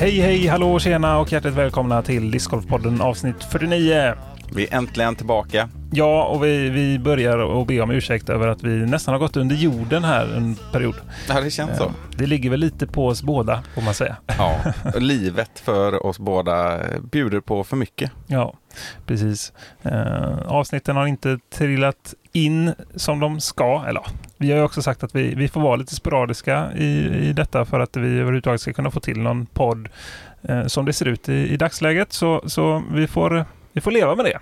Hej, hej, hallå, tjena och hjärtligt välkomna till Discgolfpodden avsnitt 49. Vi är äntligen tillbaka. Ja, och vi, vi börjar att be om ursäkt över att vi nästan har gått under jorden här en period. Ja, det känns så. Eh, Det ligger väl lite på oss båda, får man säga. Ja, livet för oss båda bjuder på för mycket. Ja, precis. Eh, avsnitten har inte trillat in som de ska. Eller vi har ju också sagt att vi, vi får vara lite sporadiska i, i detta för att vi överhuvudtaget ska kunna få till någon podd eh, som det ser ut i, i dagsläget. Så, så vi, får, vi får leva med det.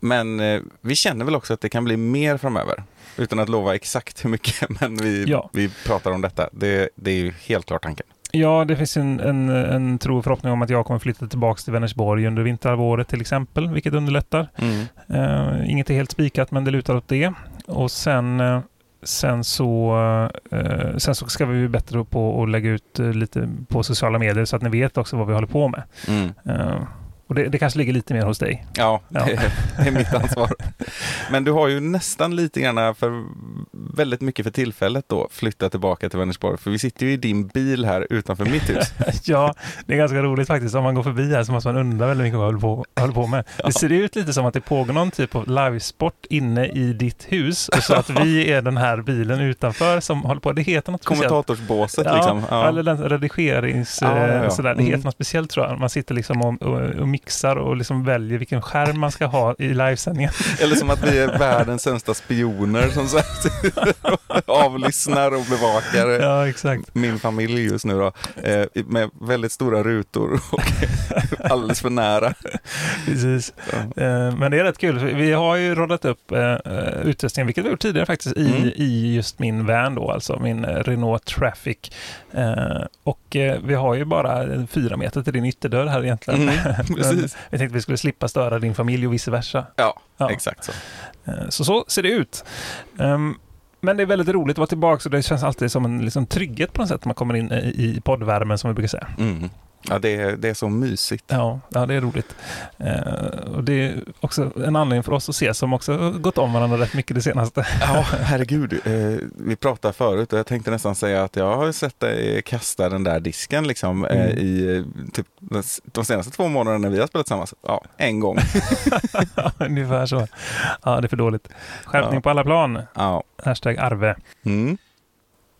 Men eh, vi känner väl också att det kan bli mer framöver. Utan att lova exakt hur mycket, men vi, Ja. vi pratar om detta. Det, det är ju helt klart tanken. Ja, det finns en, en, en tro och förhoppning om att jag kommer flytta tillbaka till Vänersborg under vinterhalvåret till exempel, vilket underlättar. Mm. Uh, inget är helt spikat, men det lutar åt det. Och sen, eh, sen, så, eh, sen så ska vi bli bättre på att lägga ut lite på sociala medier så att ni vet också vad vi håller på med. Mm. Och det, det kanske ligger lite mer hos dig. Ja, Ja. Det, det är mitt ansvar. Men du har ju nästan lite grann för väldigt mycket för tillfället då flyttat tillbaka till Vänersborg. För vi sitter ju i din bil här utanför mitt hus. ja, det är ganska roligt faktiskt. Om man går förbi här så måste man undra väldigt mycket vad jag håller på, håller på med. Det ser ut lite som att det pågår någon typ av livesport inne i ditt hus och så att vi är den här bilen utanför som håller på. Det heter något. Kommentatorsbåset Ja, liksom. Ja. eller redigerings... Ja, ja, ja. Sådär. Det heter Mm. något speciellt tror jag. Man sitter liksom och, och, och mixar och liksom väljer vilken skärm man ska ha i livesändningen. Eller som att vi är världens sämsta spioner som så avlyssnar och bevakar Ja, exakt. min familj just nu då. Eh, med väldigt stora rutor och alldeles för nära. Precis. Ja. Eh, Men det är rätt kul. Vi har ju radat upp eh, utrustningen, vilket vi gjort tidigare faktiskt, i, Mm. i just min van då, alltså min Renault Traffic. Och vi har ju bara fyra meter till din ytterdörr här egentligen. Mm, precis. Vi tänkte att vi skulle slippa störa din familj och vice versa. Ja, Ja. exakt så. Eh, Så så ser det ut. Ehm, Men det är väldigt roligt att vara tillbaka och det känns alltid som en liksom, trygghet på något sätt när man kommer in i, i poddvärmen som vi brukar säga. Mm. Ja, det är, det är så mysigt. Ja, ja det är roligt. Eh, och det är också en anledning för oss att se som också gått om varandra rätt mycket det senaste. Ja, herregud. Eh, vi pratade förut och jag tänkte nästan säga att jag har sett dig kasta den där disken liksom, eh, Mm. i eh, typ, de- de senaste två månaderna när vi har spelat tillsammans. Ja, en gång. Ungefär så. Ja, det är för dåligt. Skärpning Ja. på alla plan. Ja. Hashtag Arve. Mm.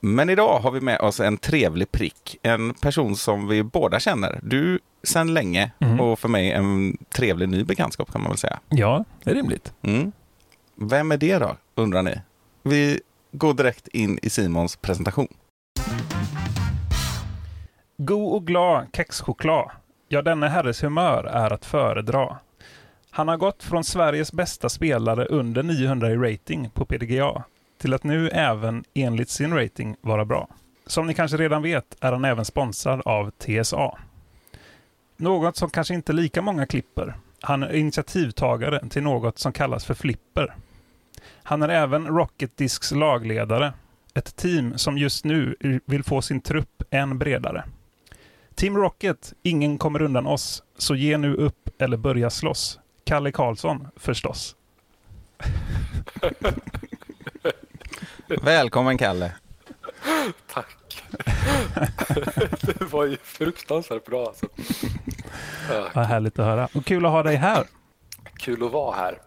Men idag har vi med oss en trevlig prick. En person som vi båda känner. Du sedan länge Mm. och för mig en trevlig ny bekantskap kan man väl säga. Ja, det är rimligt. Mm. Vem är det då, undrar ni? Vi går direkt in i Simons presentation. God och glad kexchoklad. Ja, denna herres humör är att föredra. Han har gått från Sveriges bästa spelare under 900 i rating på PDGA till att nu även enligt sin rating vara bra. Som ni kanske redan vet är han även sponsrad av TSA. Något som kanske inte lika många klipper. Han är initiativtagare till något som kallas för flipper. Han är även Rocket Discs lagledare. Ett team som just nu vill få sin trupp än bredare. Team Rocket, ingen kommer undan oss, så ge nu upp eller börja slåss. Kalle Karlsson, förstås. Välkommen Kalle. Tack. det var ju fruktansvärt bra alltså. Ja, Vad härligt att höra. Och kul att ha dig här. kul att vara här.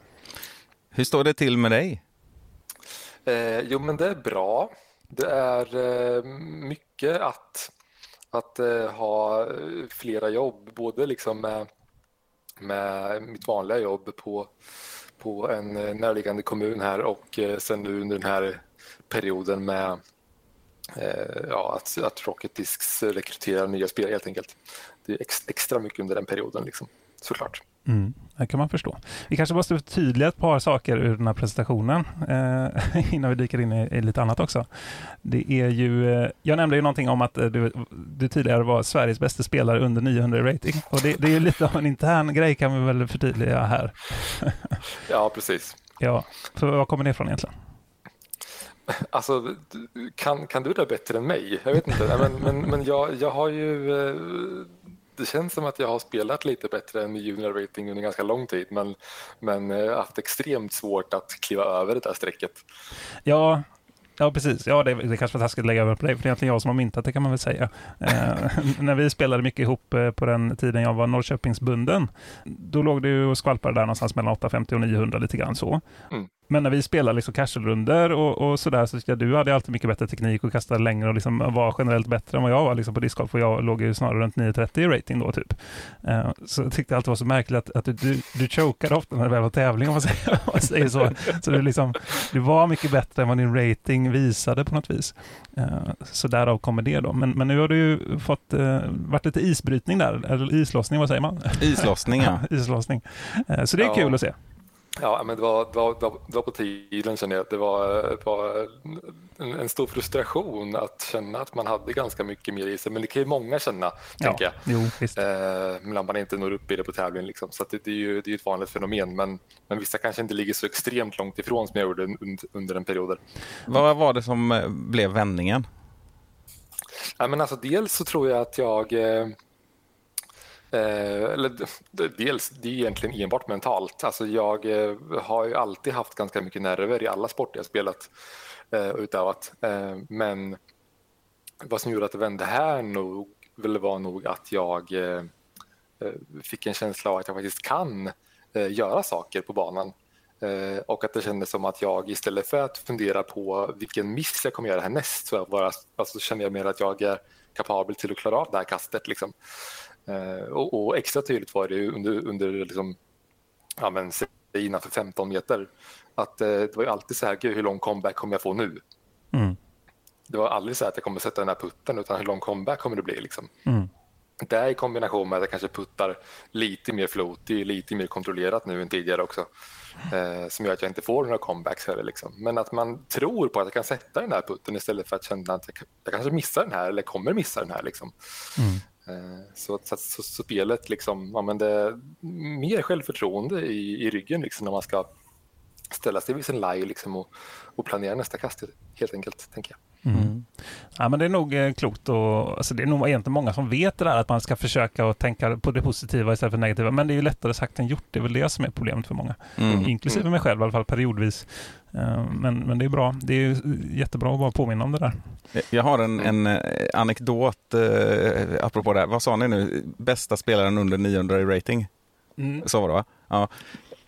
Hur står det till med dig? Eh, jo, men det är bra. Det är eh, mycket att, att eh, ha eh, flera jobb, både liksom med, med mitt vanliga jobb på, på en eh, närliggande kommun här och eh, sen nu under den här perioden med eh, ja, att, att Rocket Discs rekryterar nya spelare helt enkelt. Det är ex, extra mycket under den perioden liksom, såklart. Mm, det kan man förstå. Vi kanske måste förtydliga ett par saker ur den här presentationen eh, innan vi dyker in i, i lite annat också. Det är ju, eh, jag nämnde ju någonting om att eh, du, du tidigare var Sveriges bästa spelare under 900 i rating. Och det, det är ju lite av en intern grej kan vi väl förtydliga här. Ja, precis. Ja, för var kommer det ifrån egentligen? Alltså, kan, kan du det bättre än mig? Jag vet inte. Men, men, men jag, jag har ju... eh, det känns som att jag har spelat lite bättre än junior rating under ganska lång tid men, men eh, haft extremt svårt att kliva över det där strecket. Ja, Ja, precis. Ja, det, det kanske var taskigt att lägga över på dig, för det är egentligen jag som har myntat det kan man väl säga. Eh, när vi spelade mycket ihop eh, på den tiden jag var Norrköpingsbunden, då låg det ju och skvalpade där någonstans mellan 850 och 900 lite grann så. Mm. Men när vi spelade liksom casual-runder och, och sådär, så tyckte jag du hade alltid mycket bättre teknik och kastade längre och liksom var generellt bättre än vad jag var liksom på discgolf. För jag låg ju snarare runt 930 i rating då typ. Eh, så jag tyckte alltid var så märkligt att, att du, du, du chokade ofta när det väl var tävling om man säger, om man säger så. Så du, liksom, du var mycket bättre än vad din rating visade på något vis. Eh, så därav kommer det då. Men, men nu har du ju fått, eh, varit lite isbrytning där, eller islossning, vad säger man? Islossning, ja. islossning. Så det är Ja. kul att se. Ja, men det var, det var, det var, på tiden kände jag. Det var, det var en, en stor frustration att känna att man hade ganska mycket mer i sig. Men det kan ju många känna, tänker jag. Jo, visst. Eh, men man inte når upp i det på tävling. Liksom. Så det, det, är ju det är ett vanligt fenomen. Men, men vissa kanske inte ligger så extremt långt ifrån som jag gjorde under, under en period. Vad var det som eh, blev vändningen? Ja, men alltså, dels så tror jag att jag... Eh, eh, eller dels, det är egentligen enbart mentalt. Alltså, jag eh, har ju alltid haft ganska mycket nerver i alla sporter jag spelat eh, och utövat. Eh, men vad som gjorde att det vände här nog, väl var nog att jag eh, eh, fick en känsla av att jag faktiskt kan eh, göra saker på banan. Eh, och att det kändes som att jag istället för att fundera på vilken miss jag kommer göra härnäst så bara, alltså, kände jag mer att jag är kapabel till att klara av det här kastet. Liksom. Eh, och, och extra tydligt var det under, under liksom, ja, men, innanför 15 meter att eh, det var ju alltid så här, hur lång comeback kommer jag få nu? Mm. Det var aldrig så här att jag kommer sätta den här putten utan hur lång comeback kommer det bli? Liksom. Mm. Det i kombination med att jag kanske puttar lite mer floaty, lite mer kontrollerat nu än tidigare också. Eh, som gör att jag inte får några comebacks heller. Liksom. Men att man tror på att jag kan sätta den här putten istället för att känna att jag, jag kanske missar den här eller kommer missa den här. Liksom. Mm. Eh, så, så, så, så spelet, liksom, ja, men det är mer självförtroende i, i ryggen liksom, när man ska ställa sig vid sin lie liksom, och, och planera nästa kast helt enkelt. tänker jag. Mm. Ja, men det är nog eh, klokt och alltså, det är nog egentligen många som vet det där att man ska försöka att tänka på det positiva istället för det negativa. Men det är ju lättare sagt än gjort. Det är väl det som är problemet för många. Mm. Inklusive mig själv i alla fall periodvis. Eh, Men, men det är bra. Det är jättebra att bara påminna om det där. Jag har en, en eh, anekdot eh, apropå det här. Vad sa ni nu? Bästa spelaren under 900 i rating? Så var det va? Ja.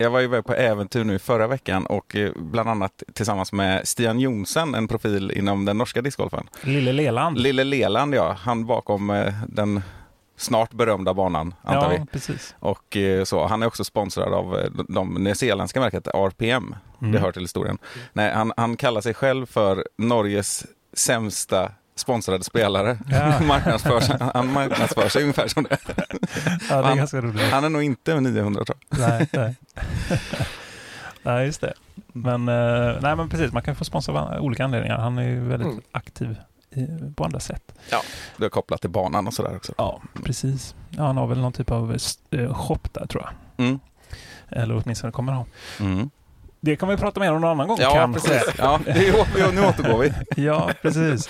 Jag var ju iväg på äventyr nu förra veckan och eh, bland annat tillsammans med Stian Jonsen, en profil inom den norska discgolfen. Lille Leland. Lille Leland, ja. Han bakom eh, den snart berömda banan, antar ja, vi. precis. Och eh, så, han är också sponsrad av de nyzeeländska märket RPM. Mm. Det hör till historien. Nej, han, han kallar sig själv för Norges sämsta sponsrade spelare. Ja. marknadsför, sig- han marknadsför sig ungefär som det. Ja, det är Han- ganska roligt. Han är nog inte 900 tror jag. nej, nej. nej, just det. Men, eh, nej, men precis, man kan få sponsra av olika anledningar. Han är ju väldigt Mm. aktiv i, på andra sätt. Det är kopplat till banan och sådär också. Ja, precis. Ja, han har väl någon typ av eh, shop där tror jag. Mm. Eller åtminstone kommer ha. Mm. Det kan vi prata mer om någon annan gång Ja, kanske. precis. Ja, det är, nu återgår vi. Ja, precis.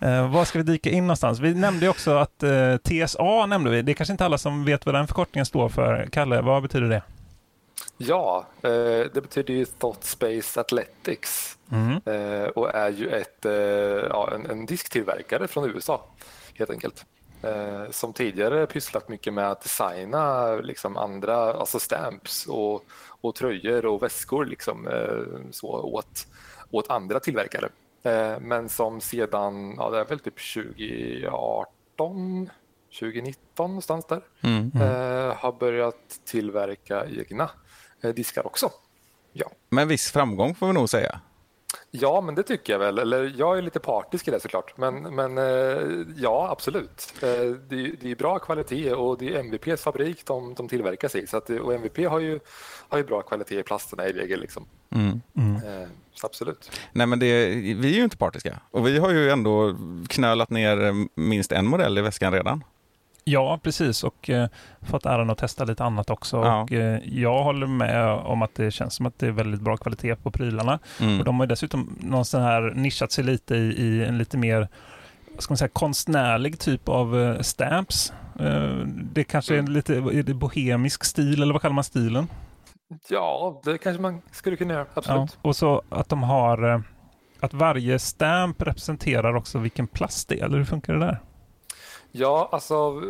Eh, var ska vi dyka in någonstans? Vi nämnde ju också att eh, TSA nämnde vi. Det är kanske inte alla som vet vad den förkortningen står för. Kalle, vad betyder det? Ja, eh, det betyder ju Thought Space Athletics Mm. eh, och är ju ett, eh, ja, en, en disktillverkare från USA helt enkelt. Eh, som tidigare pysslat mycket med att designa liksom andra, alltså stamps och, och tröjor och väskor liksom, eh, så åt, åt andra tillverkare. Eh, men som sedan, ja det är väl typ 2018, 2019 någonstans där, Mm. eh, har börjat tillverka egna diskar också. Ja. Med viss framgång får vi nog säga. Ja, men det tycker jag väl. Eller jag är lite partisk i det såklart. Men, men eh, ja, absolut. Eh, det, är- det är bra kvalitet och det är MVPs fabrik de, de tillverkas i. Så att, och MVP har ju, har ju bra kvalitet i plasterna i regel. Liksom. Mm. Eh, så absolut. Nej, men det, vi är ju inte partiska. Och vi har ju ändå knölat ner eh, minst en modell i väskan redan. Ja, precis. Och eh, fått äran att testa lite annat också. Ja. Och, eh, jag håller med om att det känns som att det är väldigt bra kvalitet på prylarna. Mm. Och de har ju dessutom någon sån här nischat sig lite i, i en lite mer ska man säga, konstnärlig typ av uh, stamps. Uh, det kanske är en lite är det bohemisk stil, eller vad kallar man stilen? Ja, det kanske man skulle kunna göra. Absolut. Ja, och så att de har uh, att varje stamp representerar också vilken plast det är, eller hur funkar det där? Ja, alltså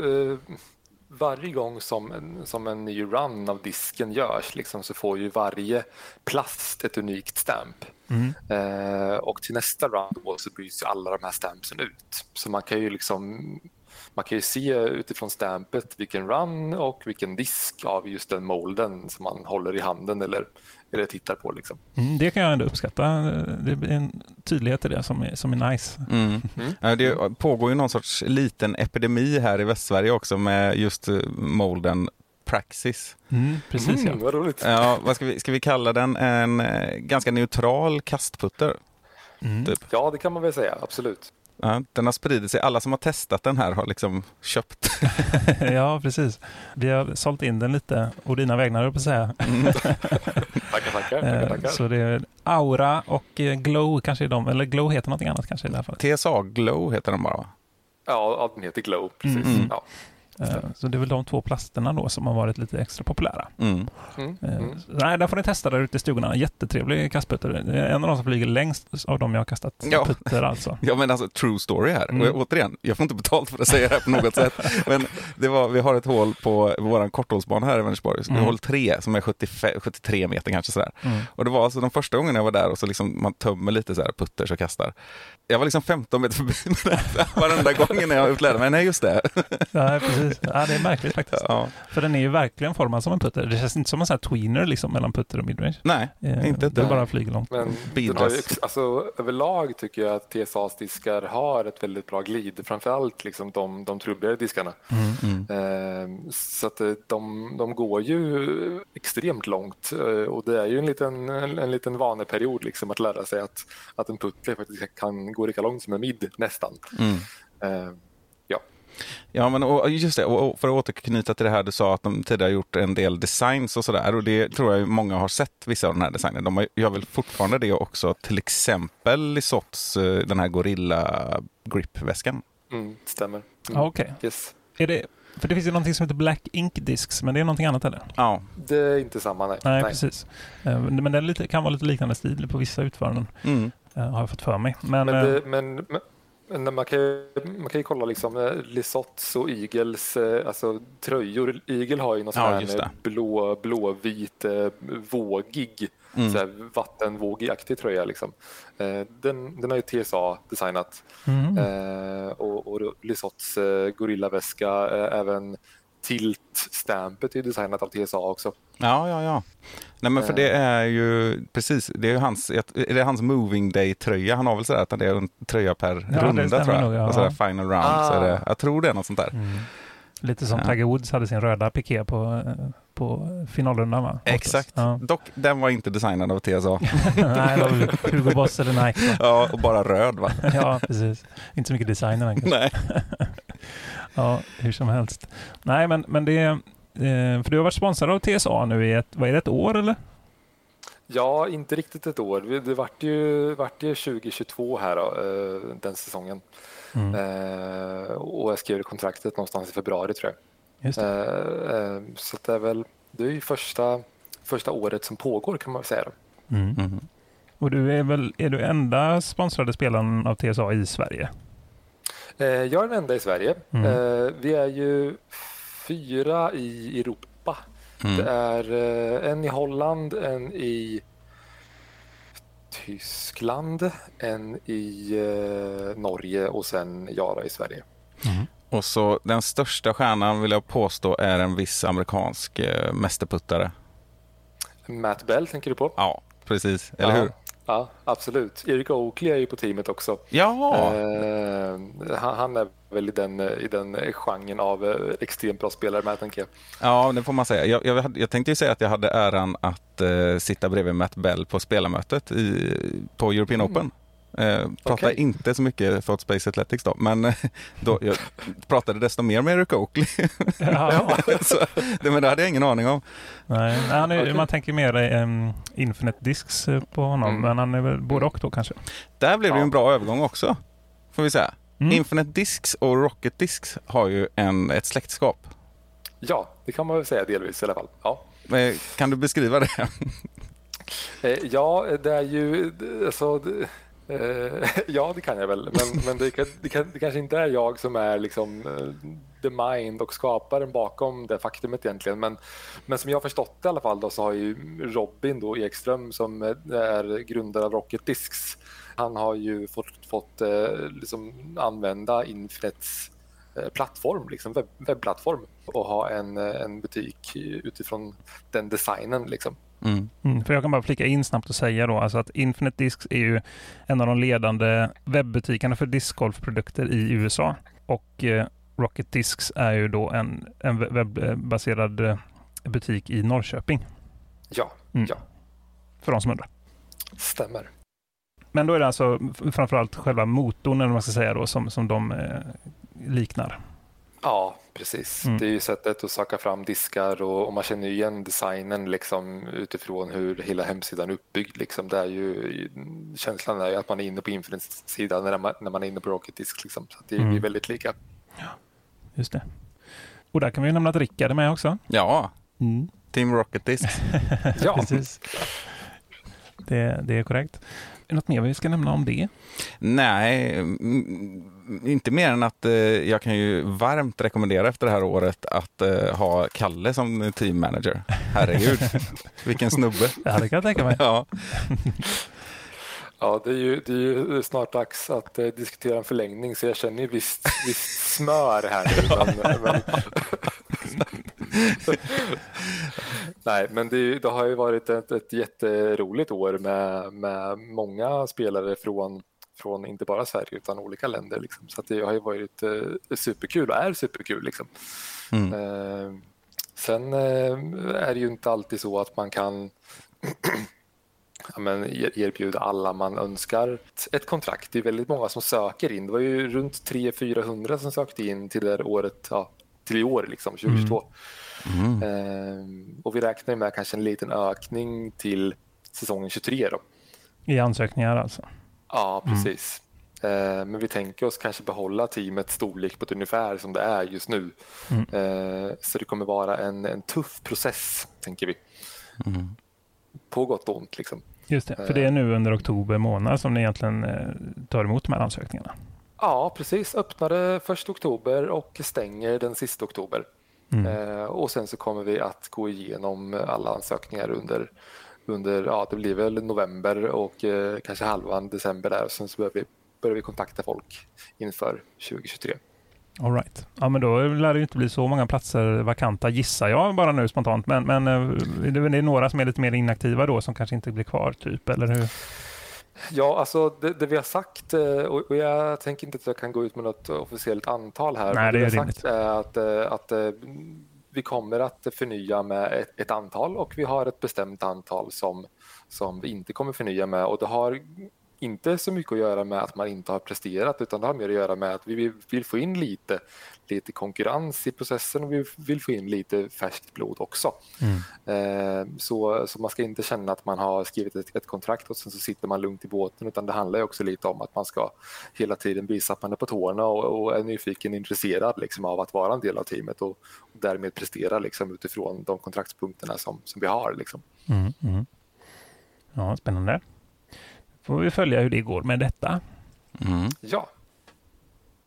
varje gång som en, som en ny run av disken görs liksom, så får ju varje plast ett unikt stamp. Mm. Eh, och till nästa run då så byts ju alla de här stampsen ut. Så man kan ju liksom man kan ju se utifrån stampet vilken run och vilken disk av just den molden som man håller i handen eller, eller tittar på. Liksom. Mm, det kan jag ändå uppskatta. Det är en tydlighet i det som är, som är nice. Mm. Mm. Det pågår ju någon sorts liten epidemi här i Västsverige också med just eh, molden Praxis. Mm, precis ja. Vad roligt. Ja, vad ska, vi, ska vi kalla den? En eh, ganska neutral kastputter? Mm. Typ. Ja, det kan man väl säga, absolut. Ja, den har spridit sig. Alla som har testat den här har liksom köpt. ja, precis. Vi har sålt in den lite å dina vägnar, på att säga. Mm. tackar, tackar, tackar, tackar. Så det är Aura och eh, Glow kanske är de, eller Glow heter något annat kanske i det här fallet. TSA Glow heter den bara va? Ja, den heter Glow, precis. Mm. Ja. Eh, så det är väl de två plasterna då som har varit lite extra populära. Mm. Mm. Eh, mm. Nej, där får ni testa där ute i stugorna. Jättetrevlig kastputter. Det är en av de som flyger längst av de jag har kastat ja. putter alltså. Ja men alltså true story här. Mm. Och återigen, jag får inte betalt för att säga det här på något sätt. Men det var, vi har ett hål på vår korthållsbana här i Vänersborg. Mm. Hål 3 som är 75, 73 meter kanske sådär. Mm. Och det var alltså de första gångerna jag var där och så liksom man tömmer lite så här putters och kastar. Jag var liksom 15 meter förbi varenda gång när jag lära mig. Nej just det. Ja, precis. Ja, det är märkligt faktiskt. Ja. För den är ju verkligen formad som en putter. Det känns inte som en sån här tweener liksom, mellan putter och midrange. Nej, eh, inte det. bara flyger långt. Men ju, alltså, överlag tycker jag att TSAs diskar har ett väldigt bra glid. Framförallt liksom de, de trubbigare diskarna. Mm, mm. Eh, så att eh, de, de går ju extremt långt eh, och det är ju en liten, en, en liten vaneperiod liksom, att lära sig att, att en putter faktiskt kan gå lika långt som en mid nästan. Mm. Eh, Ja, men och just det, och för att återknyta till det här du sa att de tidigare gjort en del designs och sådär. Och det tror jag många har sett, vissa av den här designen. De gör väl fortfarande det också, till exempel Lisots eh, den här Gorilla Grip-väskan. Mm, stämmer. Mm. Ah, Okej. Okay. Yes. Är det, för det finns ju någonting som heter Black Ink Discs, men det är någonting annat eller? Ja. Det är inte samma, nej. Nej, nej. precis. Eh, men den kan vara lite liknande stil på vissa utföranden. Mm. Eh, har jag fått för mig. Men, men, det, men, men man kan, ju, man kan ju kolla liksom eh, Lisotts och Igels eh, alltså, tröjor. Igel har ju någon ja, sån här blå, blåvit, eh, vågig, mm. så här vattenvågig-aktig tröja. Liksom. Den, den har ju TSA designat. Mm. och, och Lisotts gorillaväska, även Tilt-stampet är designat av TSA också. Ja, ja, ja. Nej, men för det eh. är ju precis, det är hans, är det hans moving day-tröja? Han har väl sådär att det är en tröja per ja, runda tror jag. Nog, ja. Och sådär final round. Ah. Så är det, jag tror det är något sånt där. Mm. Lite som ja. Tiger Woods hade sin röda piké på, på finalrundan va? Exakt. Ja. Dock, den var inte designad av TSA. Nej, det var Hugo Boss eller Nike. Va? Ja, och bara röd va? ja, precis. Inte så mycket design den Nej. ja, hur som helst. Nej, men, men det. Eh, för du har varit sponsrad av TSA nu i ett, vad är det, ett år eller? Ja, inte riktigt ett år. Det vart ju, vart ju 2022 här då, eh, den säsongen. Mm. Eh, och jag skrev kontraktet någonstans i februari tror jag. Så det är väl det är ju första, första året som pågår kan man säga. Mm. Mm. Och du är väl är du enda sponsrade spelaren av TSA i Sverige? Jag är den enda i Sverige. Mm. Vi är ju fyra i Europa. Mm. Det är eh, en i Holland, en i Tyskland, en i eh, Norge och sen Jara i Sverige. Mm. Och så den största stjärnan vill jag påstå är en viss amerikansk eh, mästerputtare. Matt Bell tänker du på? Ja, precis. Eller ja. hur? Ja, absolut. Erik Oakley är ju på teamet också. Ja. Eh, han, han, är väl i den, i den genren av eh, extremt bra spelare med, tänker jag. Ja, det får man säga. Jag, jag, jag tänkte ju säga att jag hade äran att eh, sitta bredvid Matt Bell på spelarmötet i, på European mm. Open. Eh, pratade okay. inte så mycket Thought Space Athletics då, men eh, då, jag pratade desto mer med Eric Oakley. Ja. så, det, men det hade jag ingen aning om. Nej, han är, okay. Man tänker mer um, Infinite Discs på honom, mm. men han är väl både och då kanske. Där blev det ja. en bra övergång också, får vi säga. Mm. Infinite Discs och Rocket Discs har ju en, ett släktskap. Ja, det kan man väl säga delvis i alla fall. Ja. Kan du beskriva det? Eh, ja, det är ju... Alltså, Eh, Eh, ja, det kan jag väl, men, men det, det, kan, det, kanske inte är jag som är liksom eh, the mind och skaparen bakom det faktumet egentligen. Men, men som jag har förstått det i alla fall då, så har ju Robin då Ekström som är grundare av Rocket Discs, han har ju fått, fått eh, liksom använda Infinets plattform, liksom webb, webbplattform och ha en, en butik utifrån den designen. Liksom. Mm. Mm, för jag kan bara flika in snabbt och säga då alltså att Infinite Discs är ju en av de ledande webbutikerna för discgolfprodukter i USA och eh, Rocket Discs är ju då en, en webbaserad eh, butik i Norrköping. Ja, mm. ja. För de som undrar. Stämmer. Men då är det alltså framförallt själva motorn, eller man ska säga då, som, som de eh, liknar. Ja, precis. Mm. Det är ju sättet att söka fram diskar och, och, man känner igen designen liksom, utifrån hur hela hemsidan är uppbyggd. Liksom. Det är ju, känslan är ju att man är inne på Infinite-sidan när man, när man är inne på Rocket Disk. Liksom. Så det mm. är väldigt lika. Ja, just det. Och där kan vi nämna att Rickard är med också. Ja, mm. Team Rocket Disk. ja, precis. Det, det är korrekt. Är det något mer vi ska nämna om det? Nej, inte mer än att eh, jag kan ju varmt rekommendera efter det här året att eh, ha Kalle som team manager. Herregud, vilken snubbe. Ja, det kan jag tänka mig. Ja. Ja, det är, ju, det är ju snart dags att eh, diskutera en förlängning så jag känner ju visst, visst smör här nu. Men, men... Nej, men det, det, har ju varit ett, ett jätteroligt år med, med många spelare från från inte bara Sverige utan olika länder. Liksom. Så det har ju varit eh, superkul och är superkul. Liksom. Mm. Eh, sen eh, är det ju inte alltid så att man kan ja, men erbjuda alla man önskar ett kontrakt. Det är väldigt många som söker in. Det var ju runt 300-400 som sökte in till det året, ja, till i år, liksom, 2022. Mm. Mm. och vi räknar med kanske en liten ökning till säsongen 23. Då. I ansökningar alltså? Ja, mm. precis. Mm. men vi tänker oss kanske behålla teamets storlek på ett ungefär som det är just nu. Mm. Eh, så det kommer vara en, en tuff process, tänker vi. Mm. På gott och ont. Liksom. Just det, för det är nu under oktober månad som ni egentligen eh, tar emot de här ansökningarna? Ja, precis. Öppnade första oktober och stänger den sista oktober. Mm. och sen så kommer vi att gå igenom alla ansökningar under under, ja det blir väl november och eh, kanske halvan december där. Sen så börjar vi, börjar vi kontakta folk inför 2023. All right. Ja, men då lär det inte bli så många platser vakanta gissar jag bara nu spontant. Men, men eh, det är några som är lite mer inaktiva då som kanske inte blir kvar typ, eller hur? Ja, alltså det, det vi har sagt eh, och, jag tänker inte att jag kan gå ut med något officiellt antal här. Nej, det, det vi har sagt är att, eh, att vi kommer att förnya med ett, ett, antal och vi har ett bestämt antal som, som vi inte kommer förnya med. Och det har inte så mycket att göra med att man inte har presterat utan det har mer att göra med att vi vill få in lite, lite konkurrens i processen och vi vill få in lite färskt blod också. Mm. Eh, så, så man ska inte känna att man har skrivit ett, ett, kontrakt och sen så sitter man lugnt i båten utan det handlar också lite om att man ska hela tiden visa att man är på tårna och, och är nyfiken och intresserad liksom, av att vara en del av teamet och, och därmed prestera liksom, utifrån de kontraktspunkterna som, som vi har. Liksom. Mm, mm. Ja, spännande får vi följa hur det går med detta. Mm. Ja.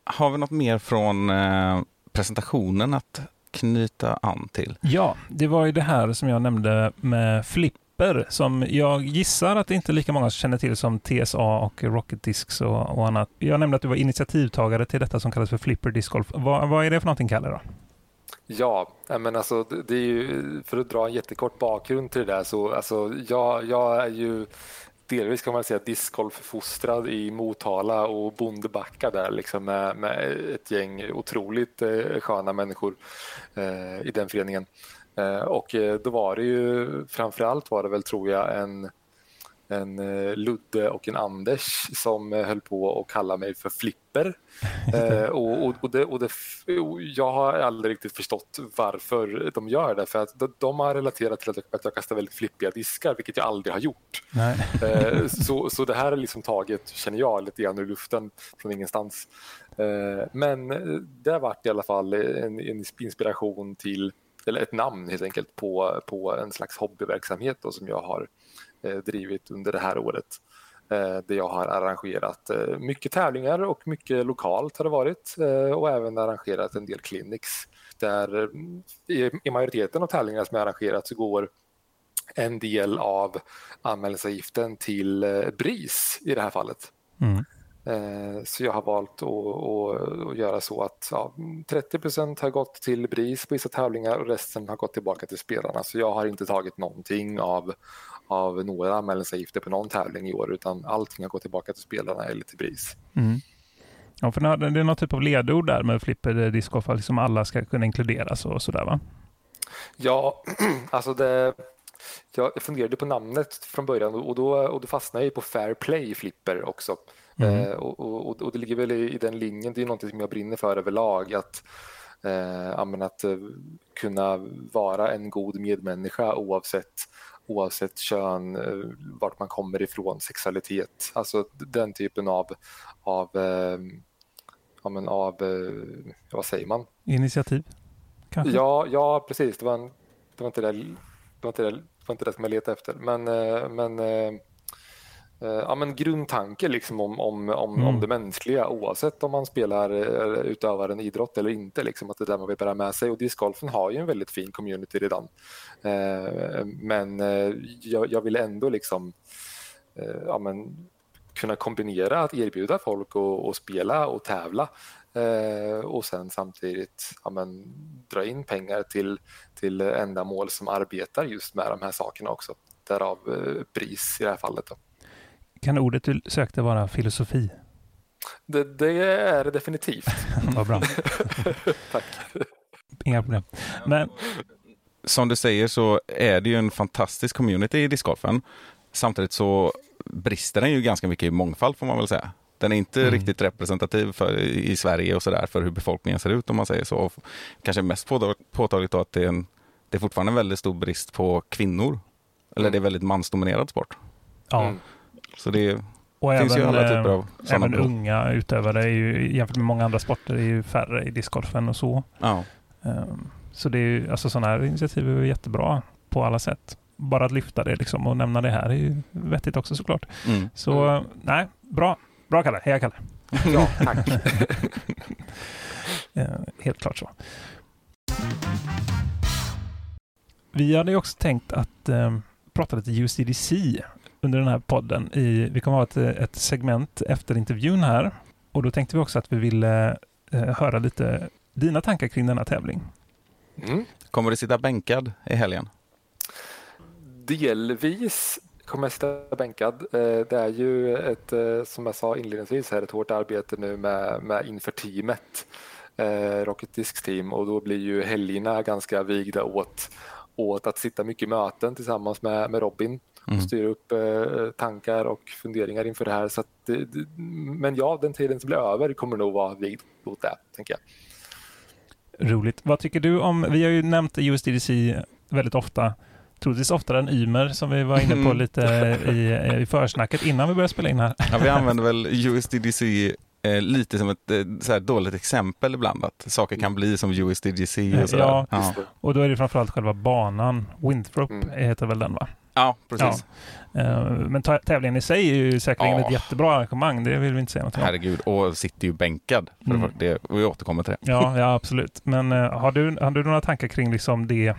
Har vi något mer från eh, presentationen att knyta an till? Ja, det var ju det här som jag nämnde med Flipper som jag gissar att det inte är lika många känner till som TSA och Rocket Discs och, och annat. Jag nämnde att du var initiativtagare till detta som kallas för Flipper Disc Golf. Vad, vad är det för någonting, Kalle? Då? Ja, men alltså, det är ju, för att dra en jättekort bakgrund till det där så alltså, jag, jag är ju delvis kan man säga discgolffostrad i Motala och Bondebacka där liksom med, med ett gäng otroligt eh, sköna människor eh, i den föreningen. Eh, och eh, då var det ju framförallt var det väl tror jag en en eh, Ludde och en Anders som eh, höll på att kalla mig för Flipper. Eh, och, och, och, det, och det, jag har aldrig riktigt förstått varför de gör det, för att de, de har relaterat till att, att jag kastar väldigt flippiga diskar, vilket jag aldrig har gjort. Eh, så, så det här är liksom taget, känner jag, lite grann ur luften från ingenstans. Eh, men det har varit i alla fall en, en inspiration till eller ett namn helt enkelt på, på en slags hobbyverksamhet då, som jag har eh, drivit under det här året. Eh, där jag har arrangerat eh, mycket tävlingar och mycket lokalt har det varit eh, och även arrangerat en del clinics. Där i, majoriteten av tävlingarna som jag arrangerat så går en del av anmälningsavgiften till eh, BRIS i det här fallet. Mm. Eh, så jag har valt att, att göra så att ja, 30% har gått till BRIS på vissa tävlingar och resten har gått tillbaka till spelarna. Så jag har inte tagit någonting av, av några anmälningsavgifter på någon tävling i år utan allting har gått tillbaka till spelarna eller till BRIS. Mm. Ja, för det är någon typ av ledord där med flipper discgolf, att liksom alla ska kunna inkluderas och sådär va? Ja, alltså det jag funderade på namnet från början och då, och då fastnade jag på Fair Play Flipper också. Mm. Eh, och, och, och, det ligger väl i, i, den linjen, det är något som jag brinner för överlag. Att, eh, att eh, kunna vara en god medmänniska oavsett, oavsett kön, eh, vart man kommer ifrån, sexualitet. Alltså den typen av, av, eh, ja, men av eh, vad säger man? Initiativ? Kanske? Ja, ja precis. Det var, en, det var inte det, det, var inte det, det var inte det som jag letade efter. Men, men Eh, ja, men grundtanke liksom om, om, om, mm. om det mänskliga oavsett om man spelar eh, utövar en idrott eller inte. Liksom, att det där man vill bära med sig. Och discgolfen har ju en väldigt fin community redan. Eh, men eh, jag, jag, vill ändå liksom, eh, ja, men, kunna kombinera att erbjuda folk att spela och tävla eh, och sen samtidigt ja, men, dra in pengar till, till ändamål som arbetar just med de här sakerna också. Därav eh, pris i det här fallet. Då. Kan ordet du sökte vara filosofi? Det, det är det definitivt. Vad bra. Tack. Inga problem. Men... Som du säger så är det ju en fantastisk community i discgolfen. Samtidigt så brister den ju ganska mycket i mångfald får man väl säga. Den är inte mm. riktigt representativ för, i Sverige och sådär för hur befolkningen ser ut om man säger så. Kanske mest påtagligt då att det är, en, det är fortfarande en väldigt stor brist på kvinnor. Eller mm. det är väldigt mansdominerad sport. Ja. Mm. Så det och finns även, ju alla typer av sådana Även unga utövare är ju, jämfört med många andra sporter är ju färre i discgolfen och så. Ja. Um, så det är ju, alltså sådana här initiativ är jättebra på alla sätt. Bara att lyfta det liksom och nämna det här är ju vettigt också såklart. Mm. Så mm. nej, bra. Bra Kalle. Heja Kalle. Ja, tack. uh, helt klart så. Vi hade ju också tänkt att um, prata lite UCDC under den här podden. I, vi kommer att ha ett, ett segment efter intervjun här och då tänkte vi också att vi ville eh, höra lite dina tankar kring denna tävling. Mm. Kommer du sitta bänkad i helgen? Delvis kommer jag sitta bänkad. Eh, det är ju ett, eh, som jag sa inledningsvis, här, ett hårt arbete nu med, med inför teamet, eh, Rocket Discs team och då blir ju helgerna ganska vigda åt, åt att sitta mycket i möten tillsammans med, med Robin mm. och styra upp eh, tankar och funderingar inför det här. Så det, det, men ja, den tiden som blir över kommer nog vara vigd mot det, tänker jag. Roligt. Vad tycker du om, vi har ju nämnt USDDC väldigt ofta, troligtvis oftare än Ymer som vi var inne på mm. lite i, i försnacket innan vi började spela in här. Ja, vi använder väl USDDC eh, lite som ett eh, så dåligt exempel ibland, att saker kan bli som USDGC och sådär. Ja, ja, och då är det framförallt själva banan, Winthrop mm. heter väl den va? Ja, precis. Ja. Eh, men tävlingen i sig är ju säkerligen ja. ett jättebra arrangemang, det vill vi inte säga något om. Herregud, och sitter ju bänkad. För mm. det, vi återkommer till det. Ja, ja absolut. Men uh, har, du, har du några tankar kring liksom det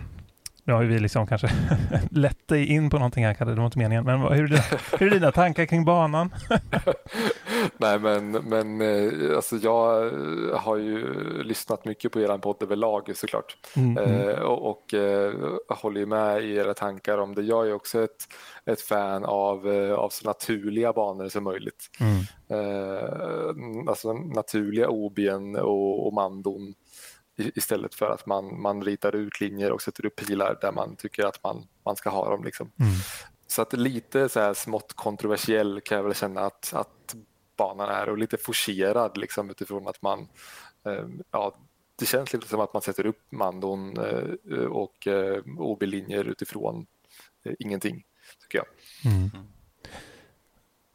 nu har vi liksom kanske lett dig in på någonting här, Kalle, det var inte meningen. Men hur är, dina, hur är dina tankar kring banan? Nej, men, men eh, alltså jag har ju lyssnat mycket på er podd överlag såklart. Mm, mm. Eh, och, och eh, håller med i era tankar om det. Jag är också ett, ett fan av, eh, av så naturliga banor som möjligt. Mm. Eh, alltså naturliga OBn och, och mandon istället för att man, man ritar ut linjer och sätter upp pilar där man tycker att man, man ska ha dem. Liksom. Mm. så att lite så här smått kontroversiell kan jag väl känna att, att banan är och lite forcerad liksom utifrån att man eh, ja, det känns lite som att man sätter upp mandon eh, och eh, OB-linjer utifrån eh, ingenting, tycker jag. Mm.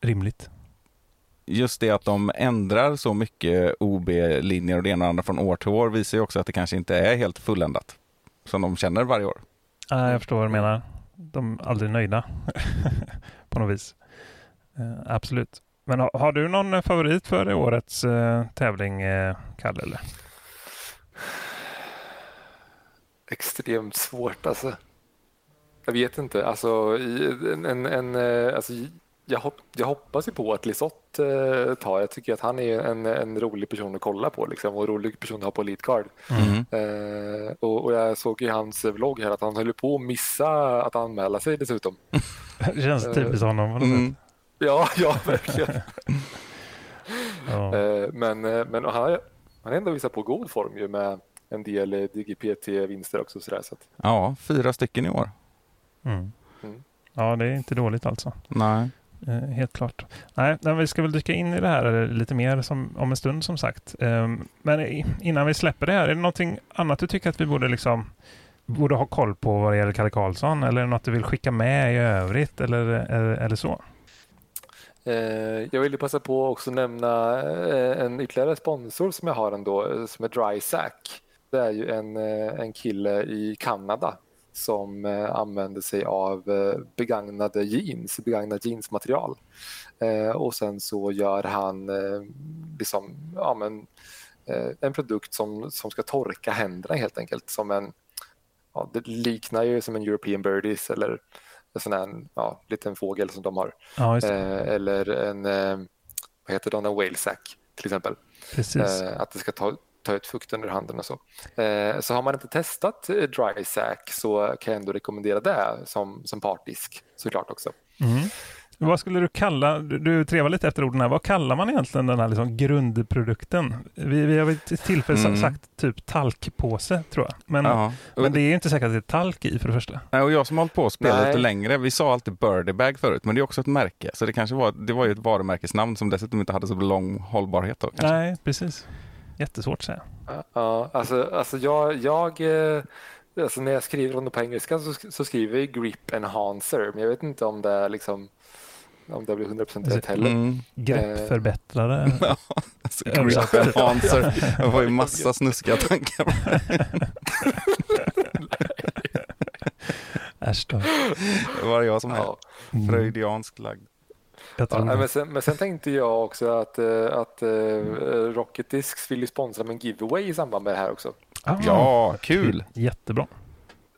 Rimligt. Just det att de ändrar så mycket OB-linjer och det ena och andra från år till år visar ju också att det kanske inte är helt fulländat som de känner varje år. Ja, jag förstår vad du menar. De är aldrig nöjda på något vis. Absolut. Men har, har, du någon favorit för årets uh, tävling, uh, Kalle? Eller? Extremt svårt alltså. Jag vet inte. Alltså, en, en, en, alltså, jag, hopp, jag hoppas ju på att Lisotte eh, tar. Jag tycker att han är en, en rolig person att kolla på liksom, och en rolig person att ha på Elitcard. Mm. Eh, och, och, jag såg i hans vlogg här att han höll på att missa att anmäla sig dessutom. det känns typiskt honom. Mm. Ja, ja, verkligen. ja. Eh, men men han, har, han har ändå visat på god form ju med en del DGPT-vinster också. Sådär, så att... Ja, fyra stycken i år. Mm. Mm. Ja, det är inte dåligt alltså. Nej. Eh, helt klart. Nej, men vi ska väl dyka in i det här lite mer som, om en stund som sagt. Eh, men innan vi släpper det här, är det någonting annat du tycker att vi borde liksom borde ha koll på vad det gäller Kalle Karlsson eller något du vill skicka med i övrigt eller, eller, eller så? Eh, jag vill passa på att också nämna eh, en ytterligare sponsor som jag har ändå eh, som är DrySack. Det är ju en, en kille i Kanada som använder sig av begagnade jeans, begagnat jeansmaterial. Och sen så gör han liksom, ja, men, en produkt som, som ska torka händerna helt enkelt. Som en, ja, det liknar ju som en European Birdies eller en sån här ja, liten fågel som de har. Ja, eller en, vad heter det, en whale sack till exempel. Precis. Att det ska ta, ta ut fukt under handen och så. Eh, så har man inte testat eh, dry sack så kan jag ändå rekommendera det som, som partdisk såklart också. Mm. Vad skulle du kalla, du, du trevar lite efter orden här, vad kallar man egentligen den här liksom grundprodukten? Vi, vi har vid ett tillfälle mm. sagt typ talkpåse tror jag. Men, ja. men det är inte säkert att det är talk i för det första. Nej, och jag som har hållit på att spela lite längre, vi sa alltid Birdiebag förut, men det är också ett märke. Så det kanske var, det var ju ett varumärkesnamn som dessutom inte hade så lång hållbarhet. Då, Nej, precis. Jättesvårt att säga. Ja, alltså, alltså jag, jag eh, alltså när jag skriver om det på engelska så, så skriver jag grip enhancer, men jag vet inte om det är liksom om det blir 100% rätt heller. Mm. Greppförbättrare. Eh. ja, alltså, grip enhancer. Jag får ju massa snuskiga tankar. Äsch då. Det var jag som är ja. freudiansk lagd. Ja, men, sen, men, sen, tänkte jag också att, eh, att uh, Rocket Discs vill sponsra med en giveaway i samband med det här också. Ah, ja, kul! Jättebra.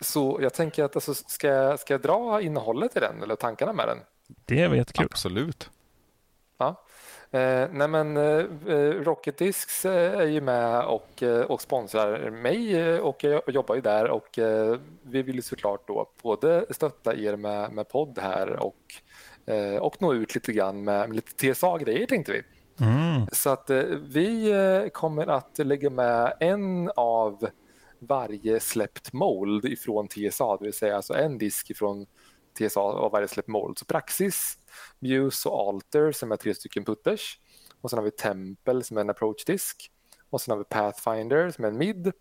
Så jag tänker att alltså, ska, ska jag dra innehållet i den eller tankarna med den? Det var jättekul. Absolut. Ja. Eh, nej men eh, Rocket Discs är ju med och, och sponsrar mig och jag jobbar ju där och eh, vi vill såklart då både stötta er med, med podd här och Eh, och nå ut lite grann med, med lite TSA-grejer tänkte vi. Mm. Så att eh, vi eh, kommer att lägga med en av varje släppt mold ifrån TSA, det vill säga alltså en disk ifrån TSA av varje släppt mold. Så Praxis, Muse och Alter som är tre stycken putters. Och sen har vi Temple som är en approach-disk. Och sen har vi Pathfinder som är en mid.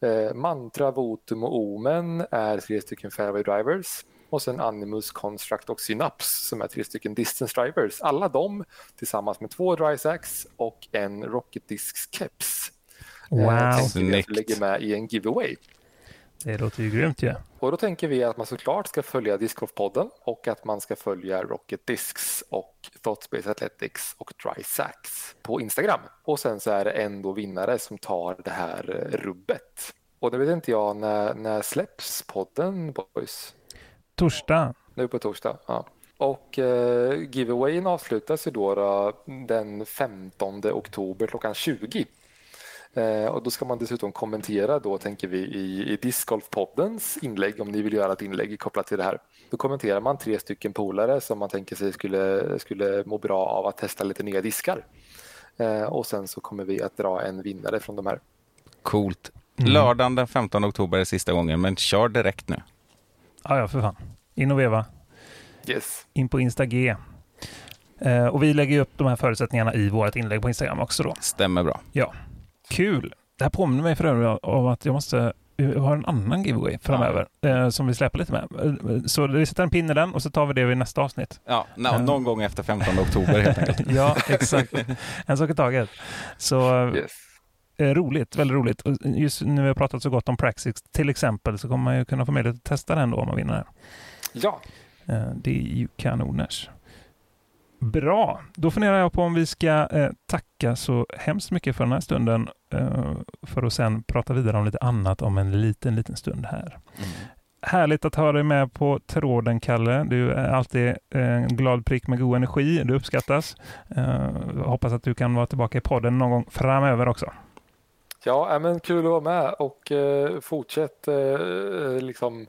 Eh, Mantra, Votum och Omen är tre stycken fairway drivers och sen Animus, Construct och Synapse som är tre stycken distance drivers. Alla de tillsammans med två dry sacks och en Rocket Discs keps. Eh, wow, eh, snyggt. lägger med i en giveaway. Det låter ju grymt ju. Ja. Och då tänker vi att man såklart ska följa Discgolf-podden och att man ska följa Rocket Discs och Thoughtspace Athletics och Dry Sacks på Instagram. Och sen så är det en då vinnare som tar det här rubbet. Och det vet inte jag, när, när släpps podden boys? Torsdag. Nu på torsdag, ja. Och eh, giveawayen avslutas ju då, då den 15 oktober klockan 20. Eh, och då ska man dessutom kommentera då tänker vi i, i Discgolf-poddens inlägg om ni vill göra ett inlägg kopplat till det här. Då kommenterar man tre stycken polare som man tänker sig skulle, skulle må bra av att testa lite nya diskar. Eh, och sen så kommer vi att dra en vinnare från de här. Coolt. Mm. Lördagen den 15 oktober är sista gången, men kör direkt nu. Ja, ja, för fan. In och veva. Yes. in på Instag. Eh, och vi lägger upp de här förutsättningarna i vårt inlägg på Instagram också då. Stämmer bra. Kul! Det här påminner mig för övrigt om att jag måste vi har en annan giveaway framöver eh, som vi släpper lite med. Eh, Så vi sätter en pinne i den och så tar vi det vid nästa avsnitt. Ja, nå- Ja. någon gång efter 15 oktober helt enkelt. ja, exakt. En sak i taget. Så Yes. eh, roligt, väldigt roligt. Och just nu vi har pratat så gott om Praxis till exempel så kommer man ju kunna få möjlighet att testa den då om man vinner. Ja, Eh, Det är ju kanoners. Bra, då funderar jag på om vi ska eh, tacka så hemskt mycket för den här stunden eh, för att sen prata vidare om lite annat om en liten, liten stund här. Härligt att ha dig med på tråden, Kalle. Du är alltid eh, en glad prick med god energi. Du uppskattas. Eh, hoppas att du kan vara tillbaka i podden någon gång framöver också. ja men kul att vara med och eh, fortsätt eh, liksom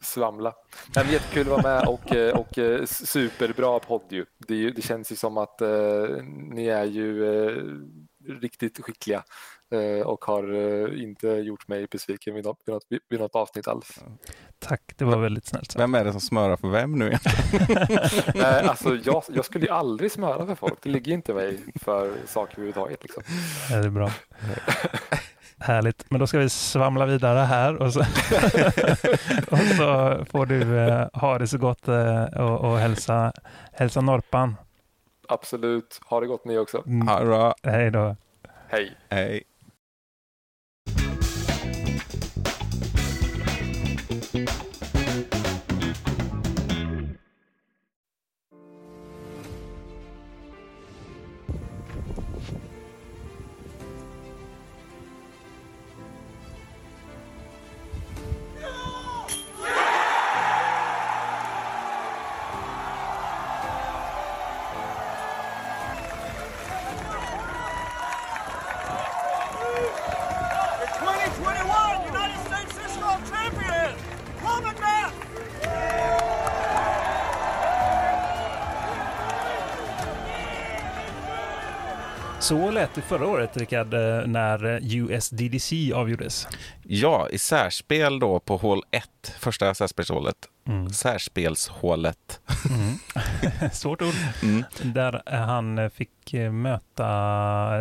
svamla. Nej, men jättekul att vara med och, eh, och eh, superbra podd ju. Det, ju. det känns ju som att eh, ni är ju eh, riktigt skickliga eh, och har eh, inte gjort mig besviken vid något, vid något, vid något avsnitt alls. Tack, det var väldigt snällt. sagt. Vem är det som smörar för vem nu egentligen? Nej, alltså jag, jag skulle ju aldrig smöra för folk. Det ligger inte mig för saker överhuvudtaget. Liksom. Ja, det är bra. Härligt, men då ska vi svamla vidare här och så, och så får du eh, ha det så gott eh, och, och hälsa, hälsa Norpan. Absolut. Ha det gott ni också. Mm. Ja, bra. Hej då. Hej. Hej. Det förra året, Rickard, eh, när USDDC avgjordes. Ja, i särspel då på hål 1, första särspelshålet. Mm. Särspelshålet. Svårt ord. Mm. Där eh, han eh, fick möta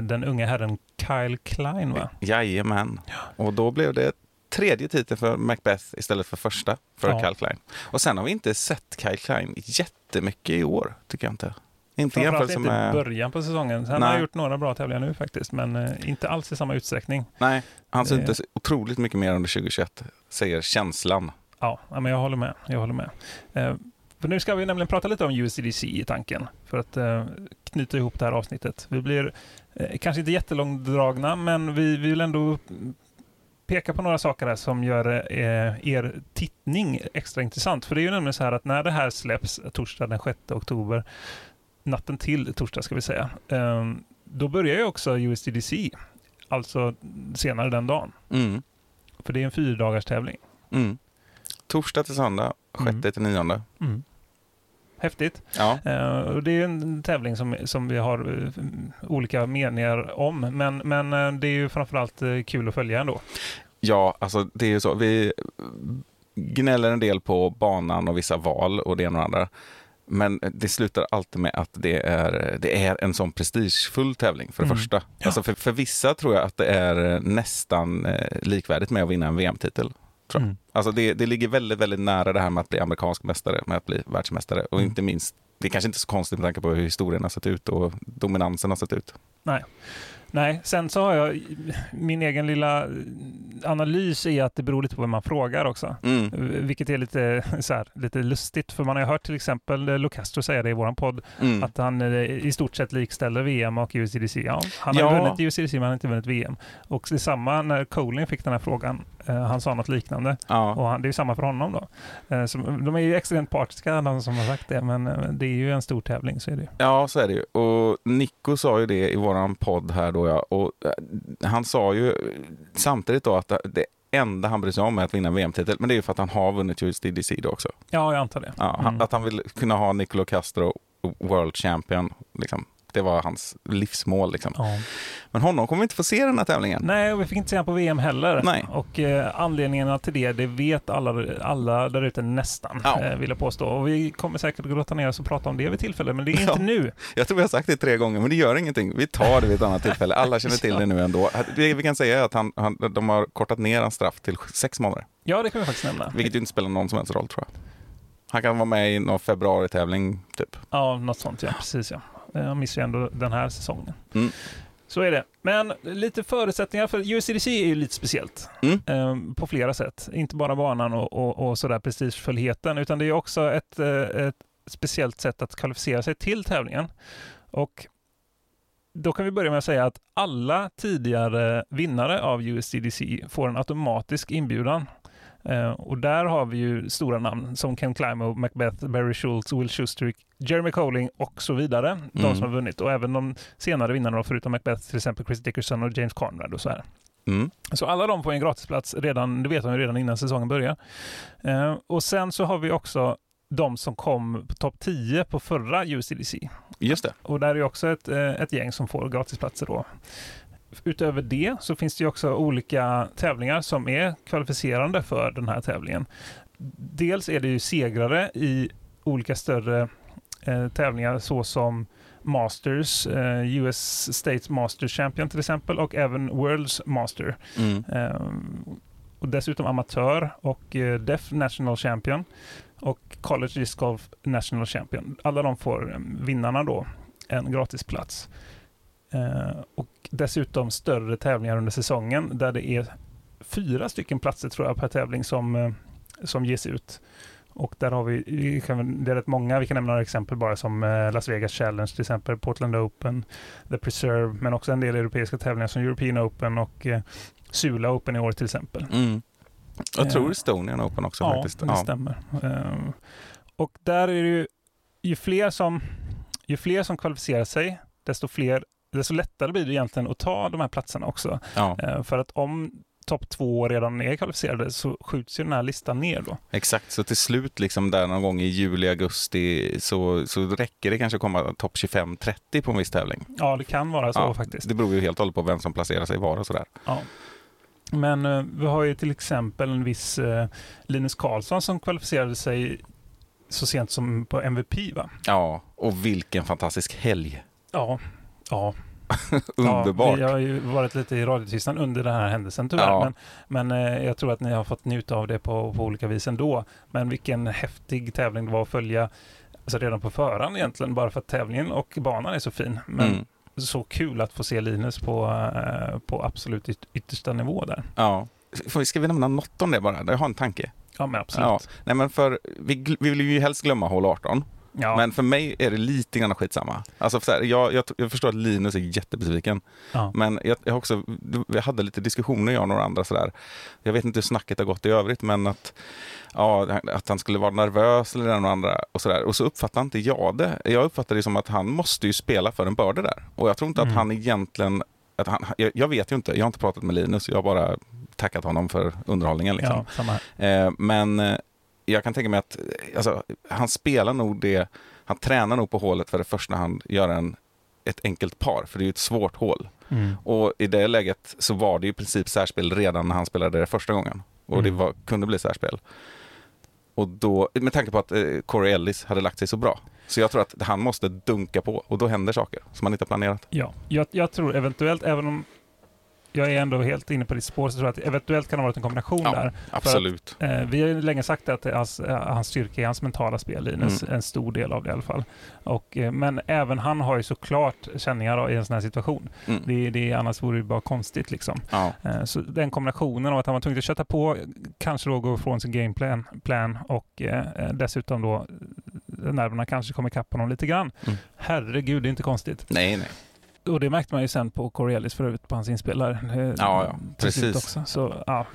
den unga herren Kyle Klein, va? Jajamän. Och då blev det tredje titeln för Macbeth istället för första för Ja. Kyle Klein. Och sen har vi inte sett Kyle Klein jättemycket i år, tycker jag inte. Inte jämförelse inte i början på säsongen. Han Nej. har gjort några bra tävlingar nu faktiskt, men eh, inte alls i samma utsträckning. Nej, han Det- syntes otroligt mycket mer under 2021, säger känslan. Ja, men jag håller med. Jag håller med. Eh, för nu ska vi nämligen prata lite om USDC i tanken för att eh, knyta ihop det här avsnittet. Vi blir eh, kanske inte jättelångdragna, men vi, vi vill ändå peka på några saker här som gör eh, er tittning extra intressant. För det är ju nämligen så här att när det här släpps torsdag den 6 oktober, natten till torsdag ska vi säga, eh, då börjar ju också USDC, alltså senare den dagen. Mm. För det är en fyrdagars tävling. Mm. Torsdag till söndag, Mm. sjätte till nionde. Mm. Häftigt. Ja. Eh, och det är en tävling som, som vi har eh, olika meningar om, men, men eh, det är ju framförallt eh, kul att följa ändå. Ja, alltså det är ju så. Vi gnäller en del på banan och vissa val och det ena och det andra. Men det slutar alltid med att det är, det är en sån prestigefull tävling för det Mm. första. Ja. Alltså för, för vissa tror jag att det är nästan eh, likvärdigt med att vinna en VM-titel. Tror. Mm. Alltså det, det ligger väldigt, väldigt nära det här med att bli amerikansk mästare, med att bli världsmästare. Och Mm. inte minst, det är kanske inte så konstigt med tanke på hur historien har sett ut och dominansen har sett ut. Nej, sen så har jag min egen lilla analys är att det beror lite på vem man frågar också. Mm. Vilket är lite, så här, lite lustigt, för man har ju hört till exempel Locastro säga det i vår podd, Mm. att han eh, i stort sett likställer VM och USDC. Ja, han har Ja. vunnit USDC, men han har inte vunnit VM. Och det är samma när Colin fick den här frågan. Eh, han sa något liknande. Ja. Och han, det är samma för honom då. Eh, så, de är ju extremt partiska, de som har sagt det, men eh, det är ju en stor tävling, så är det ju. Ja, så är det ju. Och Nico sa ju det i våran podd här då, ja. Och han sa ju samtidigt då att det enda han bryr sig om är att vinna VM-titel. Men det är ju för att han har vunnit just DDC då också. Ja, jag antar det. Ja, han, Mm. Att han vill kunna ha Nicolo Castro World Champion liksom, Det var hans livsmål. Liksom. Ja. Men honom kommer vi inte få se den här tävlingen. Nej, och vi fick inte se honom på VM heller. Nej. Och eh, anledningarna till det, det vet alla, alla där ute nästan, Ja. eh, vill jag påstå. Och vi kommer säkert grotta ner oss och prata om det vid tillfälle, men det är inte Ja. nu. Jag tror vi har sagt det tre gånger, men det gör ingenting. Vi tar det vid ett annat tillfälle. Alla känner till det nu ändå. Det vi kan säga är att han, han, de har kortat ner hans straff till sex månader. Ja, det kan vi faktiskt nämna. Vilket ju inte spelar någon som helst roll tror jag. Han kan vara med i någon februari-tävling, typ. Ja, något sånt ja. Precis ja. Eh, Han missar ju ändå den här säsongen. Mm. Så är det. Men lite förutsättningar för USDC är ju lite speciellt. Mm. Eh, på flera sätt. Inte bara banan och, och, och sådär prestigefullheten, utan det är också ett, eh, ett speciellt sätt att kvalificera sig till tävlingen. Och då kan vi börja med att säga att alla tidigare vinnare av USDC får en automatisk inbjudan. Eh, och där har vi ju stora namn som Ken Climo, Macbeth, Barry Schultz, Will Schuster, Jeremy Colling och så vidare. De Mm. som har vunnit. Och även de senare vinnarna, förutom Macbeth, till exempel Chris Dickerson och James Conrad och så här. Mm. Så alla de får en gratisplats redan, det vet de ju redan innan säsongen börjar. Eh, och sen så har vi också de som kom på topp 10 på förra USDC. Just det. Och där är också ett, eh, ett gäng som får gratisplatser då. Utöver det så finns det ju också olika tävlingar som är kvalificerande för den här tävlingen. Dels är det ju segrare i olika större eh, tävlingar såsom Masters, eh, US States Master Champion till exempel och även Worlds Master. Mm. Eh, och dessutom amatör och eh, Def National Champion och College Disc Golf National Champion. Alla de får eh, vinnarna då en gratisplats. Eh, och dessutom större tävlingar under säsongen där det är fyra stycken platser tror jag per tävling som, eh, som ges ut. Och där har vi, det är rätt många, vi kan nämna några exempel bara som eh, Las Vegas Challenge till exempel, Portland Open, The Preserve, men också en del europeiska tävlingar som European Open och eh, Sula Open i år till exempel. Mm. Jag tror Eh, Estonian Open också ja, faktiskt. det stämmer. Och där är det ju, ju fler som, ju fler som kvalificerar sig, desto fler desto lättare blir det egentligen att ta de här platserna också. Ja, för att om topp två redan är kvalificerade så skjuts ju den här listan ner då. exakt. Så till slut, liksom där någon gång i juli, augusti, så, så räcker det kanske att komma topp 25-30 på en viss tävling. Ja, det kan vara så Ja, faktiskt. Det beror ju helt och hållet på vem som placerar sig var och sådär. Ja. Men eh, vi har ju till exempel en viss eh, Linus Karlsson som kvalificerade sig så sent som på MVP va? Ja, och vilken fantastisk helg. Ja, ja. Underbart. Ja, vi har ju varit lite i radiotystnad under den här händelsen tyvärr. Ja. Men, men eh, jag tror att ni har fått njuta av det på, på olika vis ändå. Men vilken häftig tävling det var att följa alltså redan på förhand egentligen. Bara för att tävlingen och banan är så fin. Men Mm. så kul att få se Linus på, eh, på absolut yt- yttersta nivå där. Ja. Ska vi nämna något om det bara? Jag har en tanke. Ja, men absolut. Ja. Nej, men för, vi, vi vill ju helst glömma hål 18. Ja, Men för mig är det lite grann skitsamma. Alltså för så här, jag, jag, jag förstår att Linus är jättebesviken. ja. Men jag, jag, också, vi hade lite diskussioner jag och några andra sådär. Jag vet inte hur snacket har gått i övrigt men att, ja, att han skulle vara nervös eller den och andra och sådär. Och så uppfattar inte jag det. Jag uppfattar det som att han måste ju spela för en börda där. Och jag tror inte Mm. att han egentligen, att han, jag, jag vet ju inte, jag har inte pratat med Linus, jag har bara tackat honom för underhållningen. Liksom. ja. Eh, men eh, jag kan tänka mig att alltså, han spelar nog det, han tränar nog på hålet för det första hand göra en, ett enkelt par, för det är ju ett svårt hål. Mm. Och i det läget så var det i princip särspel redan när han spelade det första gången. Och det Mm. var, kunde bli särspel. Och då, med tanke på att eh, Corey Ellis hade lagt sig så bra. Så jag tror att han måste dunka på och då händer saker som man inte har planerat. Ja, jag, jag tror eventuellt, även om jag är ändå helt inne på ditt spår, så tror jag att eventuellt kan det ha varit en kombination Ja. där. Absolut. Eh, vi har ju länge sagt att hans, eh, hans styrka är hans mentala spel, Linus. Mm. En stor del av det i alla fall. Och, eh, men även han har ju såklart känningar då i en sån här situation. Mm. Det, det, annars vore det bara konstigt liksom. Ja. Eh, så den kombinationen av att han var tvungen att köta på, kanske då gå ifrån sin gameplan plan och eh, eh, dessutom då nerverna kanske kommer ikapp honom lite grann. Mm. Herregud, det är inte konstigt. Nej, nej. Och det märkte man ju sen på Corellis för övrigt på hans inspelare. eh, Ja, ja, till slut precis. Också. Så, ja,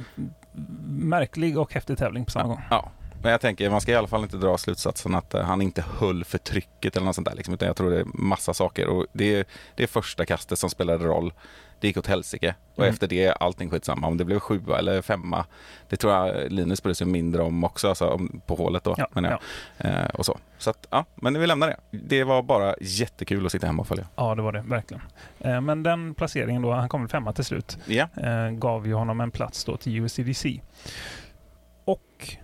märklig och häftig tävling på samma gång. Ja, Men jag tänker, man ska i alla fall inte dra slutsatsen att eh, han inte höll för trycket eller något sånt där. Liksom, utan jag tror det är massa saker. Och det, är, det är första kastet som spelade roll. Det gick åt helsike. Och Mm. efter det är allting skitsamma. Om det blev sjua eller femma. Det tror jag Linus bryr sig mindre om också. Alltså på hålet då. Ja, menar jag. Eh, och så. så att, ja, men vi lämnar det. Det var bara jättekul att sitta hemma och följa. Ja, det var det verkligen. Eh, Men den placeringen då, han kom femma till slut, Ja, eh, gav ju honom en plats då till USDC. Och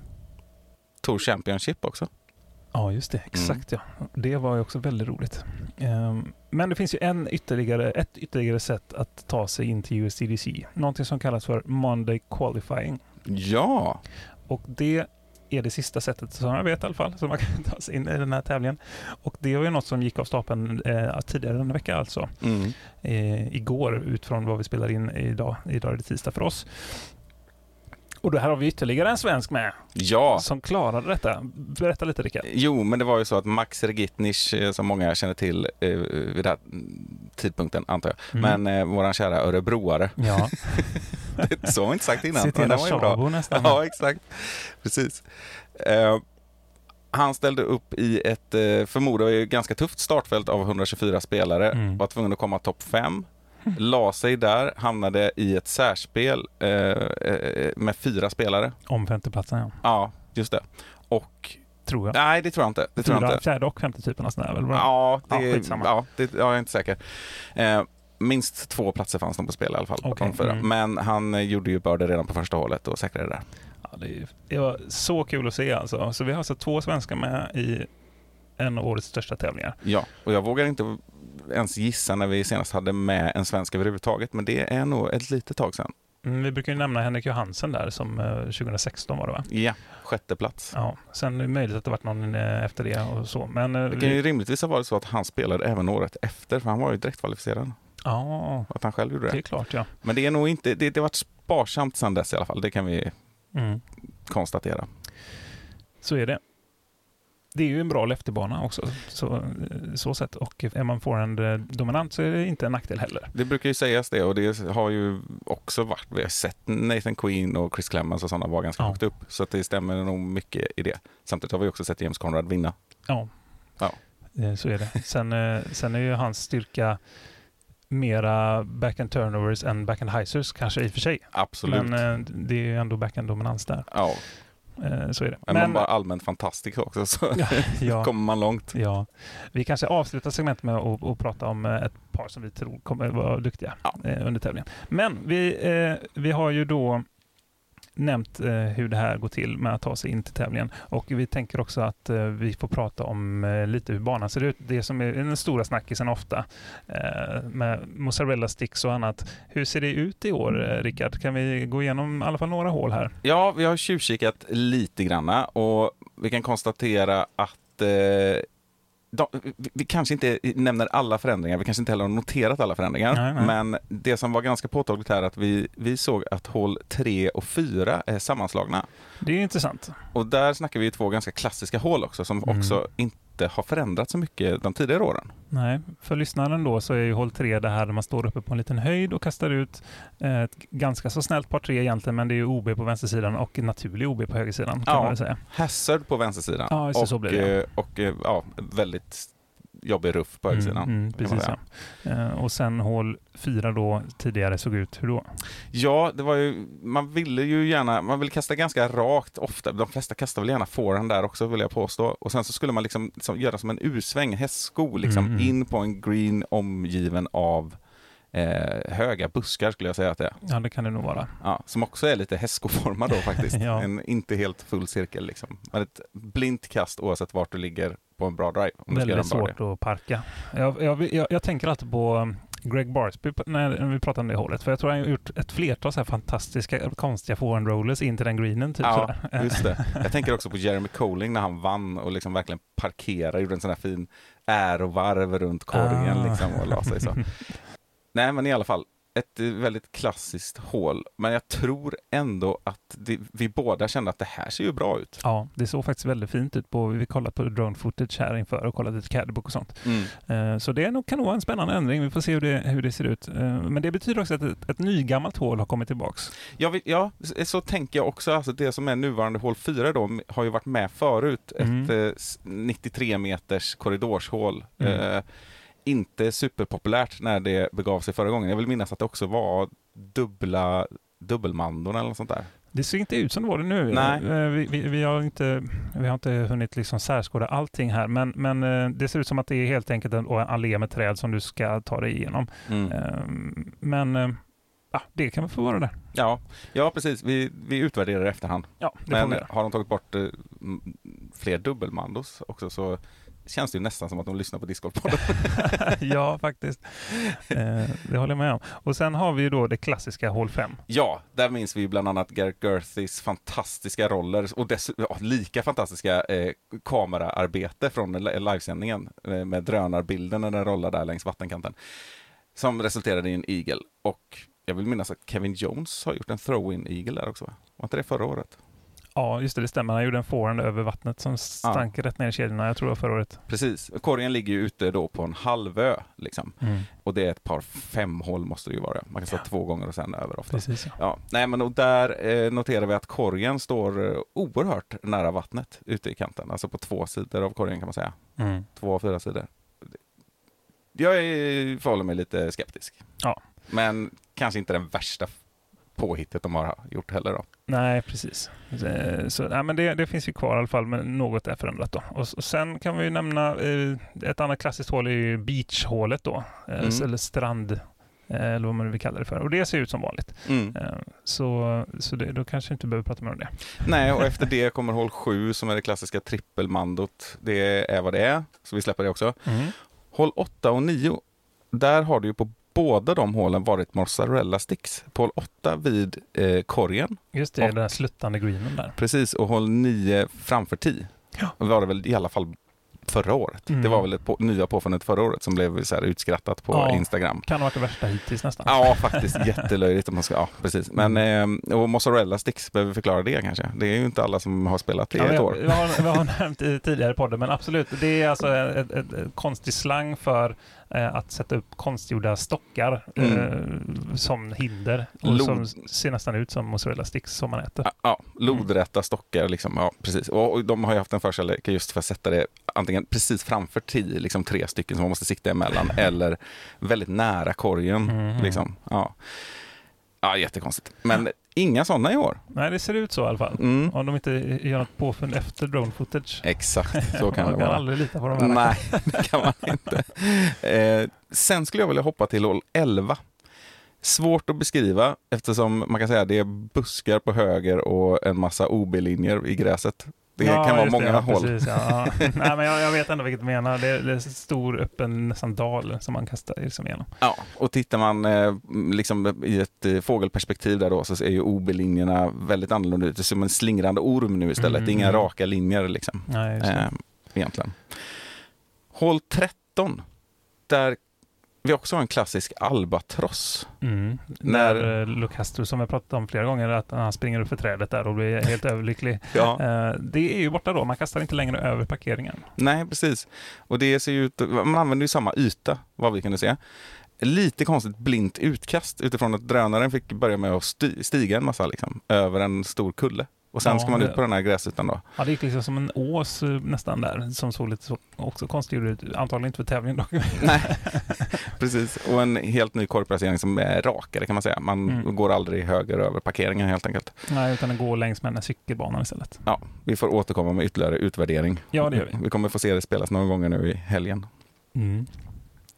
Tour Championship också. Ja, just det. Exakt ja. Det var ju också väldigt roligt. Ehm, Men det finns ju en ytterligare, ett ytterligare sätt att ta sig in till USDC. Någonting som kallas för Monday Qualifying. Ja, Och det är det sista sättet som jag vet i alla fall, som man kan ta sig in i den här tävlingen. Och det var ju något som gick av stapeln eh, tidigare den vecka alltså. mm. Eh, igår utifrån vad vi spelar in idag. Idag är det tisdag för oss. Och det här har vi ytterligare en svensk med ja. som klarade detta. Berätta lite Rickard. Jo, men det var ju så att Max Regitnich, eh, som många känner till eh, vid den här tidpunkten, antar jag. Mm. Men eh, våran kära örebroare, Ja, så har vi inte sagt innan. bra. Sabo nästan. Ja, exakt. Precis. Eh, han ställde upp i ett, eh, förmodar jag, ganska tufft startfält av 124 spelare. Mm. Var tvungen att komma topp fem. La sig där, hamnade i ett särspel eh, eh, med fyra spelare. Om femteplatsen ja. Ja, just det. Och Tror jag. nej, det tror jag inte. Det tror jag Fyra, inte. fjärde och femte typen av här väl? Ja, det, Ja, ja, skitsamma. ja, det, ja, jag är inte säker. Eh, minst två platser fanns nog på spel i alla fall. de fyra. mm. Men han eh, gjorde ju börde redan på första hålet och säkrade det där. Ja, det, det var så kul att se alltså. Så vi har alltså två svenskar med i en av årets största tävlingar. Ja, och jag vågar inte ens gissa när vi senast hade med en svensk överhuvudtaget, men det är nog ett litet tag sedan. Mm, vi brukar ju nämna Henrik Johansen där som eh, 2016 var det va? Ja, sjätte plats. Ja, sen är det möjligt att det varit någon eh, efter det och så. Men eh, Det kan ju vi, rimligtvis ha varit så att han spelade även året efter, för han var ju direkt kvalificerad. ja, Att han själv gjorde det är det. klart ja. Men det är nog inte, det, det har varit sparsamt sedan dess i alla fall. Det kan vi Mm, konstatera. så är det. Det är ju en bra lefterbana också, så, eh, så sätt. Och är man forehand eh, så är det inte en nackdel heller. Det brukar ju sägas det och det har ju också varit, vi har sett Nathan Queen och Chris Clemens och sådana vara ganska Ja. högt upp. Så att det stämmer nog mycket i det. Samtidigt har vi också sett James Conrad vinna. Ja, Ja. Eh, så är det. Sen, sen är ju hans styrka mera backhand turnovers än backhand heisers kanske i och för sig. Absolut. Men det är ju ändå backhand dominans där. ja, Så är det. är man bara allmänt fantastisk också så ja, kommer man långt. ja, vi kanske avslutar segmentet med att, att prata om eh, ett par som vi tror kommer vara duktiga Ja. eh, under tävlingen. Men vi, eh, vi har ju då nämnt eh, hur det här går till med att ta sig in till tävlingen och vi tänker också att eh, vi får prata om eh, lite hur banan ser ut. Det som är den stora snackisen ofta eh, med mozzarella sticks och annat. Hur ser det ut i år, eh, Rickard? Kan vi gå igenom i alla fall några hål här? Ja, vi har tjuvkikat lite granna och vi kan konstatera att eh, de, vi, kanske inte nämner alla förändringar, vi kanske inte heller har noterat alla förändringar. Nej, nej. Men det som var ganska påtagligt här är att vi, vi såg att hål 3 och 4 är sammanslagna. Det är intressant. Och där snackar vi två ganska klassiska hål också som Mm. också inte har förändrats så mycket de tidigare åren. Nej, för lyssnaren då så är ju hål 3 det här där man står uppe på en liten höjd och kastar ut eh, ett ganska så snällt par 3 egentligen, men det är ju OB på vänstersidan och naturlig OB på högersidan kan Ja. man säga. Hazard på vänstersidan Ja, och, eh, och eh, ja, väldigt jobbig ruff på högersidan. Mm, mm, precis ja. Eh, och sen hål 4 då tidigare såg ut hur då? Ja, det var ju, man ville ju gärna, man vill kasta ganska rakt ofta. De flesta kastar väl gärna forehand där också vill jag påstå. Och sen så skulle man liksom som, göra som en U-sväng, en hästsko, liksom Mm, mm. in på en green omgiven av eh, höga buskar skulle jag säga att det är. Ja, det kan det nog vara. Ja, som också är lite hästskoformad då faktiskt. Ja. En inte helt full cirkel liksom. Men ett blint kast oavsett vart du ligger på en bra drive. Om Väldigt svårt att parka. Jag, jag, jag, jag tänker alltid på um, Greg Barsby när vi pratar om det hålet. För jag tror han har gjort ett flertal så här fantastiska, konstiga forehand rollers in till den greenen. Typ Ja, sådär. just det. Jag tänker också på Jeremy Colling när han vann och liksom verkligen parkerade, gjorde en sån här fin ärovarv runt korgen Ah. liksom och la sig så. Nej men i alla fall, ett eh, väldigt klassiskt hål, men jag tror ändå att det, vi båda kände att det här ser ju bra ut. Ja, det såg faktiskt väldigt fint ut. på Vi kollade på drone footage här inför och kollade lite cadbook och sånt. Mm. Eh, Så det är nog, kan nog vara en spännande ändring. Vi får se hur det, hur det ser ut. Eh, Men det betyder också att ett, ett nygammalt hål har kommit tillbaks. Vill, ja, så- tänker jag också. Alltså det som är nuvarande hål 4 då har ju varit med förut. Mm. Ett eh, s- 93 meters korridorshål. Mm. Eh, inte superpopulärt när det begav sig förra gången. Jag vill minnas att det också var dubbla dubbelmandon eller något sånt där. Det ser inte ut som det var det nu. Nej. Eh, Vi, vi, vi, har, inte, vi har inte hunnit liksom särskåda allting här, men, men eh, det ser ut som att det är helt enkelt en, en allé med träd som du ska ta dig igenom. Mm. Eh, Men eh, ja, det kan väl få vara där. Ja, ja, precis. Vi, vi utvärderar i efterhand. Ja, Men har de tagit bort eh, fler dubbelmandos också så känns det ju nästan som att de lyssnar på Discordpodden. ja, faktiskt. Eh, det håller jag med om. Och sen har vi ju då det klassiska hål 5. Ja, där minns vi bland annat Gareth Gerthys fantastiska roller och dess, ja, lika fantastiska eh, kameraarbete från li- livesändningen eh, med drönarbilden när den rollar där längs vattenkanten. Som resulterade i en eagle. Och jag vill minnas att Kevin Jones har gjort en throw-in eagle där också. va? Var inte det förra året? Ja, just det, det stämmer. Han gjorde en forehand över vattnet som stank rätt ner i kedjorna. Jag tror det var förra året. Precis. Korgen ligger ju ute då på en halvö. Liksom. Och det är ett par fem hål måste det ju vara. Man kan stå två gånger och sen över ofta. Precis. Ja. Ja, nej men och där eh, noterar vi att korgen står eh, oerhört nära vattnet ute i kanten. Alltså på två sidor av korgen kan man säga. Mm. Två av fyra sidor. Jag är, förhåller mig lite skeptisk. Ja. Men kanske inte den värsta påhittet de har gjort heller då. Nej, precis. Eh, Så, nej, men det, det finns ju kvar i alla fall, men något är förändrat då. Och, och sen kan vi nämna eh, ett annat klassiskt hål är beachhålet då, eh, Mm. eller strand, eller vad man vill kalla det för. Och det ser ut som vanligt. Mm. Så, så det, då kanske inte behöver prata mer om det. Nej, och efter det kommer hål sju som är det klassiska trippelmandot. Det är vad det är, så vi släpper det också. Hål 8 och 9, där har det ju på båda de hålen varit mozzarella sticks. På hål 8 vid eh, korgen, Just det, Och- den här sluttande greenen där. precis, och hål 9 framför 10. Ja. var det väl i alla fall förra året. Mm. Det var väl ett på, nya påfundet förra året som blev så utskrattat på Ja. Instagram. Kan ha varit det värsta hittills nästan. Ja, faktiskt jättelöjligt om man ska, ja precis. Men, eh, och mozzarella sticks, behöver vi förklara det kanske? Det är ju inte alla som har spelat det Ja, i ett vi, år. vi, har, vi har nämnt i tidigare podden, men absolut. Det är alltså ett, ett, ett konstig slang för att sätta upp konstgjorda stockar Mm. eh, som hinder. Och Lod. som ser nästan ut som mozzarella sticks som man äter. Ja, Ja, lodrätta stockar liksom. Ja, precis. Och, de har ju haft en förkärlek just för att sätta det antingen precis framför tio, liksom tre stycken som man måste sikta emellan, eller väldigt nära korgen. Mhm. Liksom. Ja. ja, jättekonstigt. Men inga sådana i år. Nej, det ser ut så i alla fall. Mm. Om de inte gör något påfund efter drone footage. Exakt, så kan man det kan vara. aldrig lita på de här. Nej, det kan man inte. Eh, sen skulle jag vilja hoppa till hål 11. Svårt att beskriva eftersom man kan säga att det är buskar på höger och en massa OB-linjer i gräset. Det Ja, kan vara det, många ja, hål. Precis, ja. Nej, men jag, jag vet ändå vilket du menar. Det är, det är en stor öppen nästan dal som man kastar liksom igenom. Ja, och tittar man eh, liksom i ett eh, fågelperspektiv där då så är ju OB-linjerna väldigt annorlunda ut. Det är som en slingrande orm nu istället. Mm. Det är inga raka linjer liksom. Nej, det. Eh, egentligen. Hål 13, där vi också har en klassisk albatross. Mm. När- När uh, Lucastro, som vi pratat om flera gånger, att han springer upp för trädet där och blir helt överlycklig. Ja. Eh, det är ju borta då, man kastar inte längre över parkeringen. Nej, precis. Och det ser ut, man använder ju samma yta, vad vi kunde se. Lite konstigt blint utkast utifrån att drönaren fick börja med att stiga en massa liksom, över en stor kulle. Och sen Ja, ska man ut på den här gräsytan då. Ja, det gick liksom som en ås eh, nästan där, som såg lite så, också konstigt ut. Antagligen inte för tävling dock. Nej, precis. Och en helt ny korgplacering som är rakare kan man säga. Man Mm. går aldrig höger över parkeringen helt enkelt. Nej, utan den går längs med den här cykelbanan istället. Ja, vi får återkomma med ytterligare utvärdering. Ja, det gör vi. Vi kommer få se det spelas några gånger nu i helgen. Mm.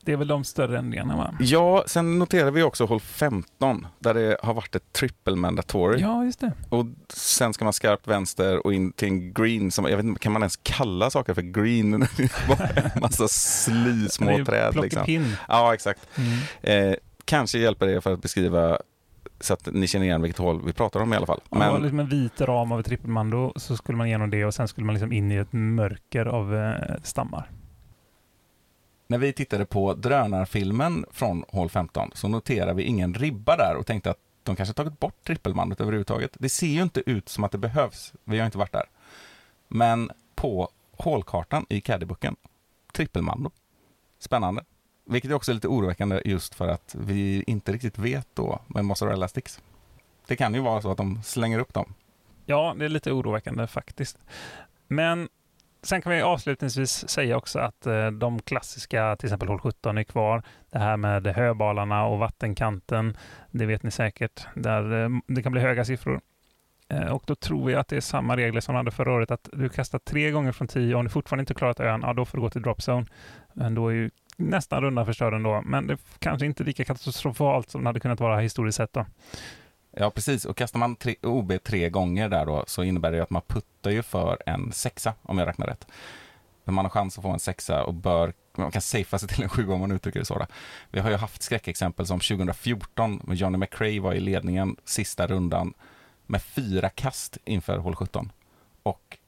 Det är väl de större ändringarna va? Ja, sen noterar vi också hål 15 där det har varit ett triple mandatory. Ja, just det. Och sen ska man skarpt vänster och in till en green som, jag vet inte, kan man ens kalla saker för green? Bara en massa sly, små träd liksom. Ja, exakt. Mm. Eh, kanske hjälper det för att beskriva så att ni känner igen vilket hål vi pratar om i alla fall. Men... Men liksom en vit ram av ett trippelmando så skulle man igenom det och sen skulle man liksom in i ett mörker av eh, stammar. När vi tittade på drönarfilmen från hål 15 så noterade vi ingen ribba där och tänkte att de kanske tagit bort trippelbandet överhuvudtaget. Det ser ju inte ut som att det behövs. Vi har inte varit där. Men på hålkartan i caddyboken, trippelmando. Spännande. Vilket är också lite oroväckande just för att vi inte riktigt vet då med mozzarella sticks. Det kan ju vara så att de slänger upp dem. Ja, det är lite oroväckande faktiskt. Men sen kan vi avslutningsvis säga också att eh, de klassiska, till exempel hål 17 är kvar. Det här med höbalarna och vattenkanten, det vet ni säkert. Där eh, det kan bli höga siffror. Eh, och då tror vi att det är samma regler som hade förra året, att du kastar tre gånger från tio. Om du fortfarande inte klarat ön, ja då får du gå till dropzone. Men då är ju nästan rundan förstörd ändå. Men det är kanske inte lika katastrofalt som det hade kunnat vara historiskt sett då. Ja, precis. Och kastar man tre, OB tre gånger där då så innebär det att man puttar ju för en sexa, om jag räknar rätt. Men man har chans att få en sexa och bör, man kan safea sig till en sjua om man uttrycker det så. Då. Vi har ju haft skräckexempel som 2014 Johnny McRae var i ledningen sista rundan med fyra kast inför hål 17. Och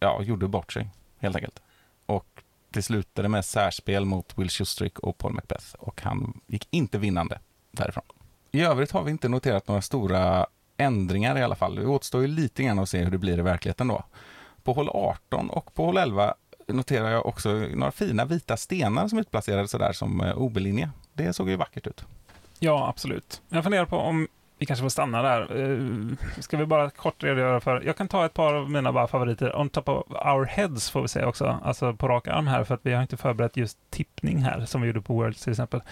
ja, gjorde bort sig helt enkelt. Och det slutade med särspel mot Will Schustrick och Paul Macbeth och han gick inte vinnande därifrån. I övrigt har vi inte noterat några stora ändringar i alla fall. Det återstår ju lite grann att se hur det blir i verkligheten då. På hål 18 och på hål 11 noterar jag också några fina vita stenar som utplacerade sådär som eh, OB-linje. Det såg ju vackert ut. Ja, absolut. Jag funderar på om vi kanske får stanna där. Eh, ska vi bara kort redogöra för... Jag kan ta ett par av mina bara favoriter. On top of our heads får vi säga också. Alltså på rak arm här, för att vi har inte förberett just tippning här, som vi gjorde på Worlds till exempel.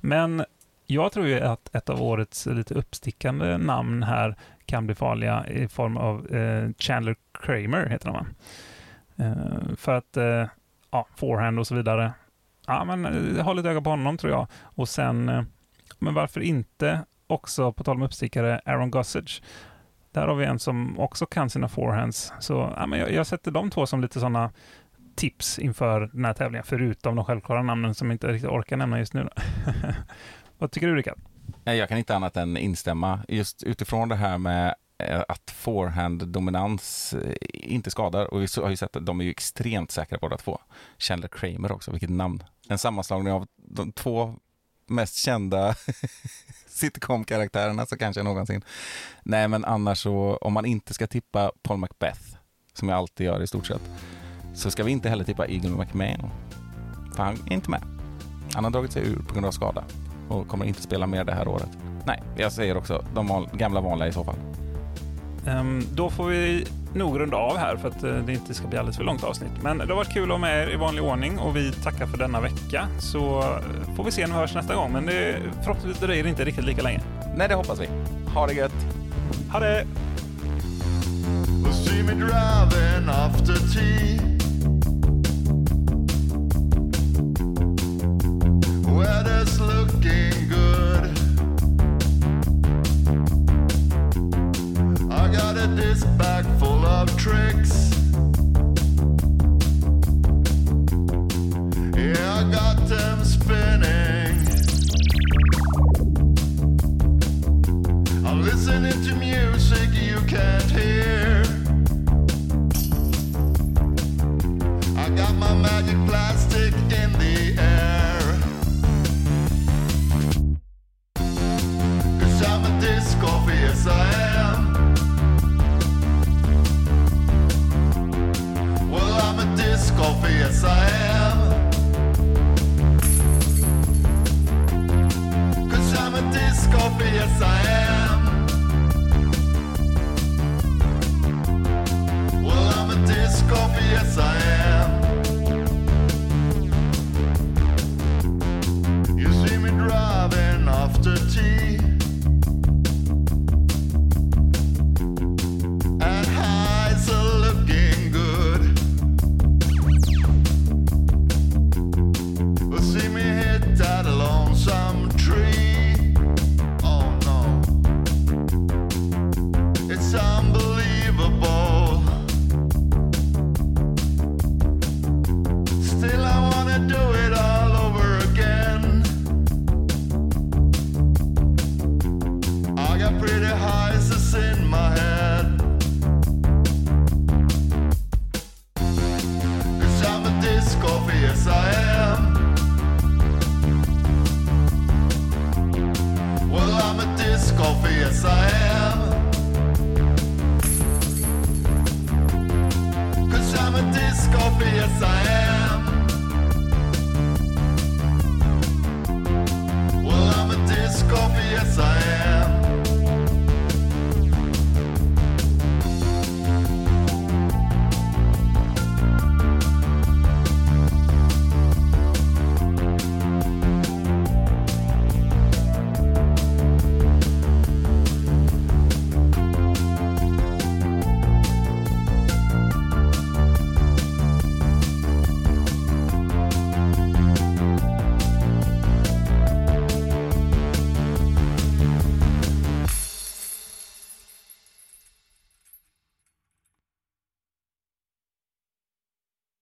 Men jag tror ju att ett av årets lite uppstickande namn här kan bli farliga i form av eh, Chandler Kramer, heter han va? Eh, för att, eh, ja, forehand och så vidare. Ja, men eh, ha lite öga på honom tror jag. Och sen, eh, men varför inte också, på tal om uppstickare, Aaron Gossage. Där har vi en som också kan sina forehands. Så ja, men jag, jag sätter de två som lite sådana tips inför den här tävlingen, förutom de självklara namnen som jag inte riktigt orkar nämna just nu. Vad tycker du, Rickard? Jag kan inte annat än instämma. Just utifrån det här med eh, att forehand-dominans eh, inte skadar. Och vi har ju sett att de är ju extremt säkra båda två. Chandler Kramer också, vilket namn. En sammanslagning av de två mest kända sitcom-karaktärerna så kanske någonsin. Nej, men annars så, om man inte ska tippa Paul Macbeth, som jag alltid gör i stort sett, så ska vi inte heller tippa Eagle McMahon. För han är inte med. Han har dragit sig ur på grund av skada och kommer inte spela mer det här året. Nej, jag säger också de gamla vanliga i så fall. Um, då får vi nog runda av här för att uh, det inte ska bli alldeles för långt avsnitt. Men det har varit kul att ha med er i vanlig ordning och vi tackar för denna vecka. Så uh, får vi se när vi hörs nästa gång. Men det, förhoppningsvis dröjer det inte riktigt lika länge. Nej, det hoppas vi. Ha det gött! Ha det! I got my magic plastic in the air. this yes I am. Well, I'm a disc yes I I'm a yes I am. Well, I'm a yes I am.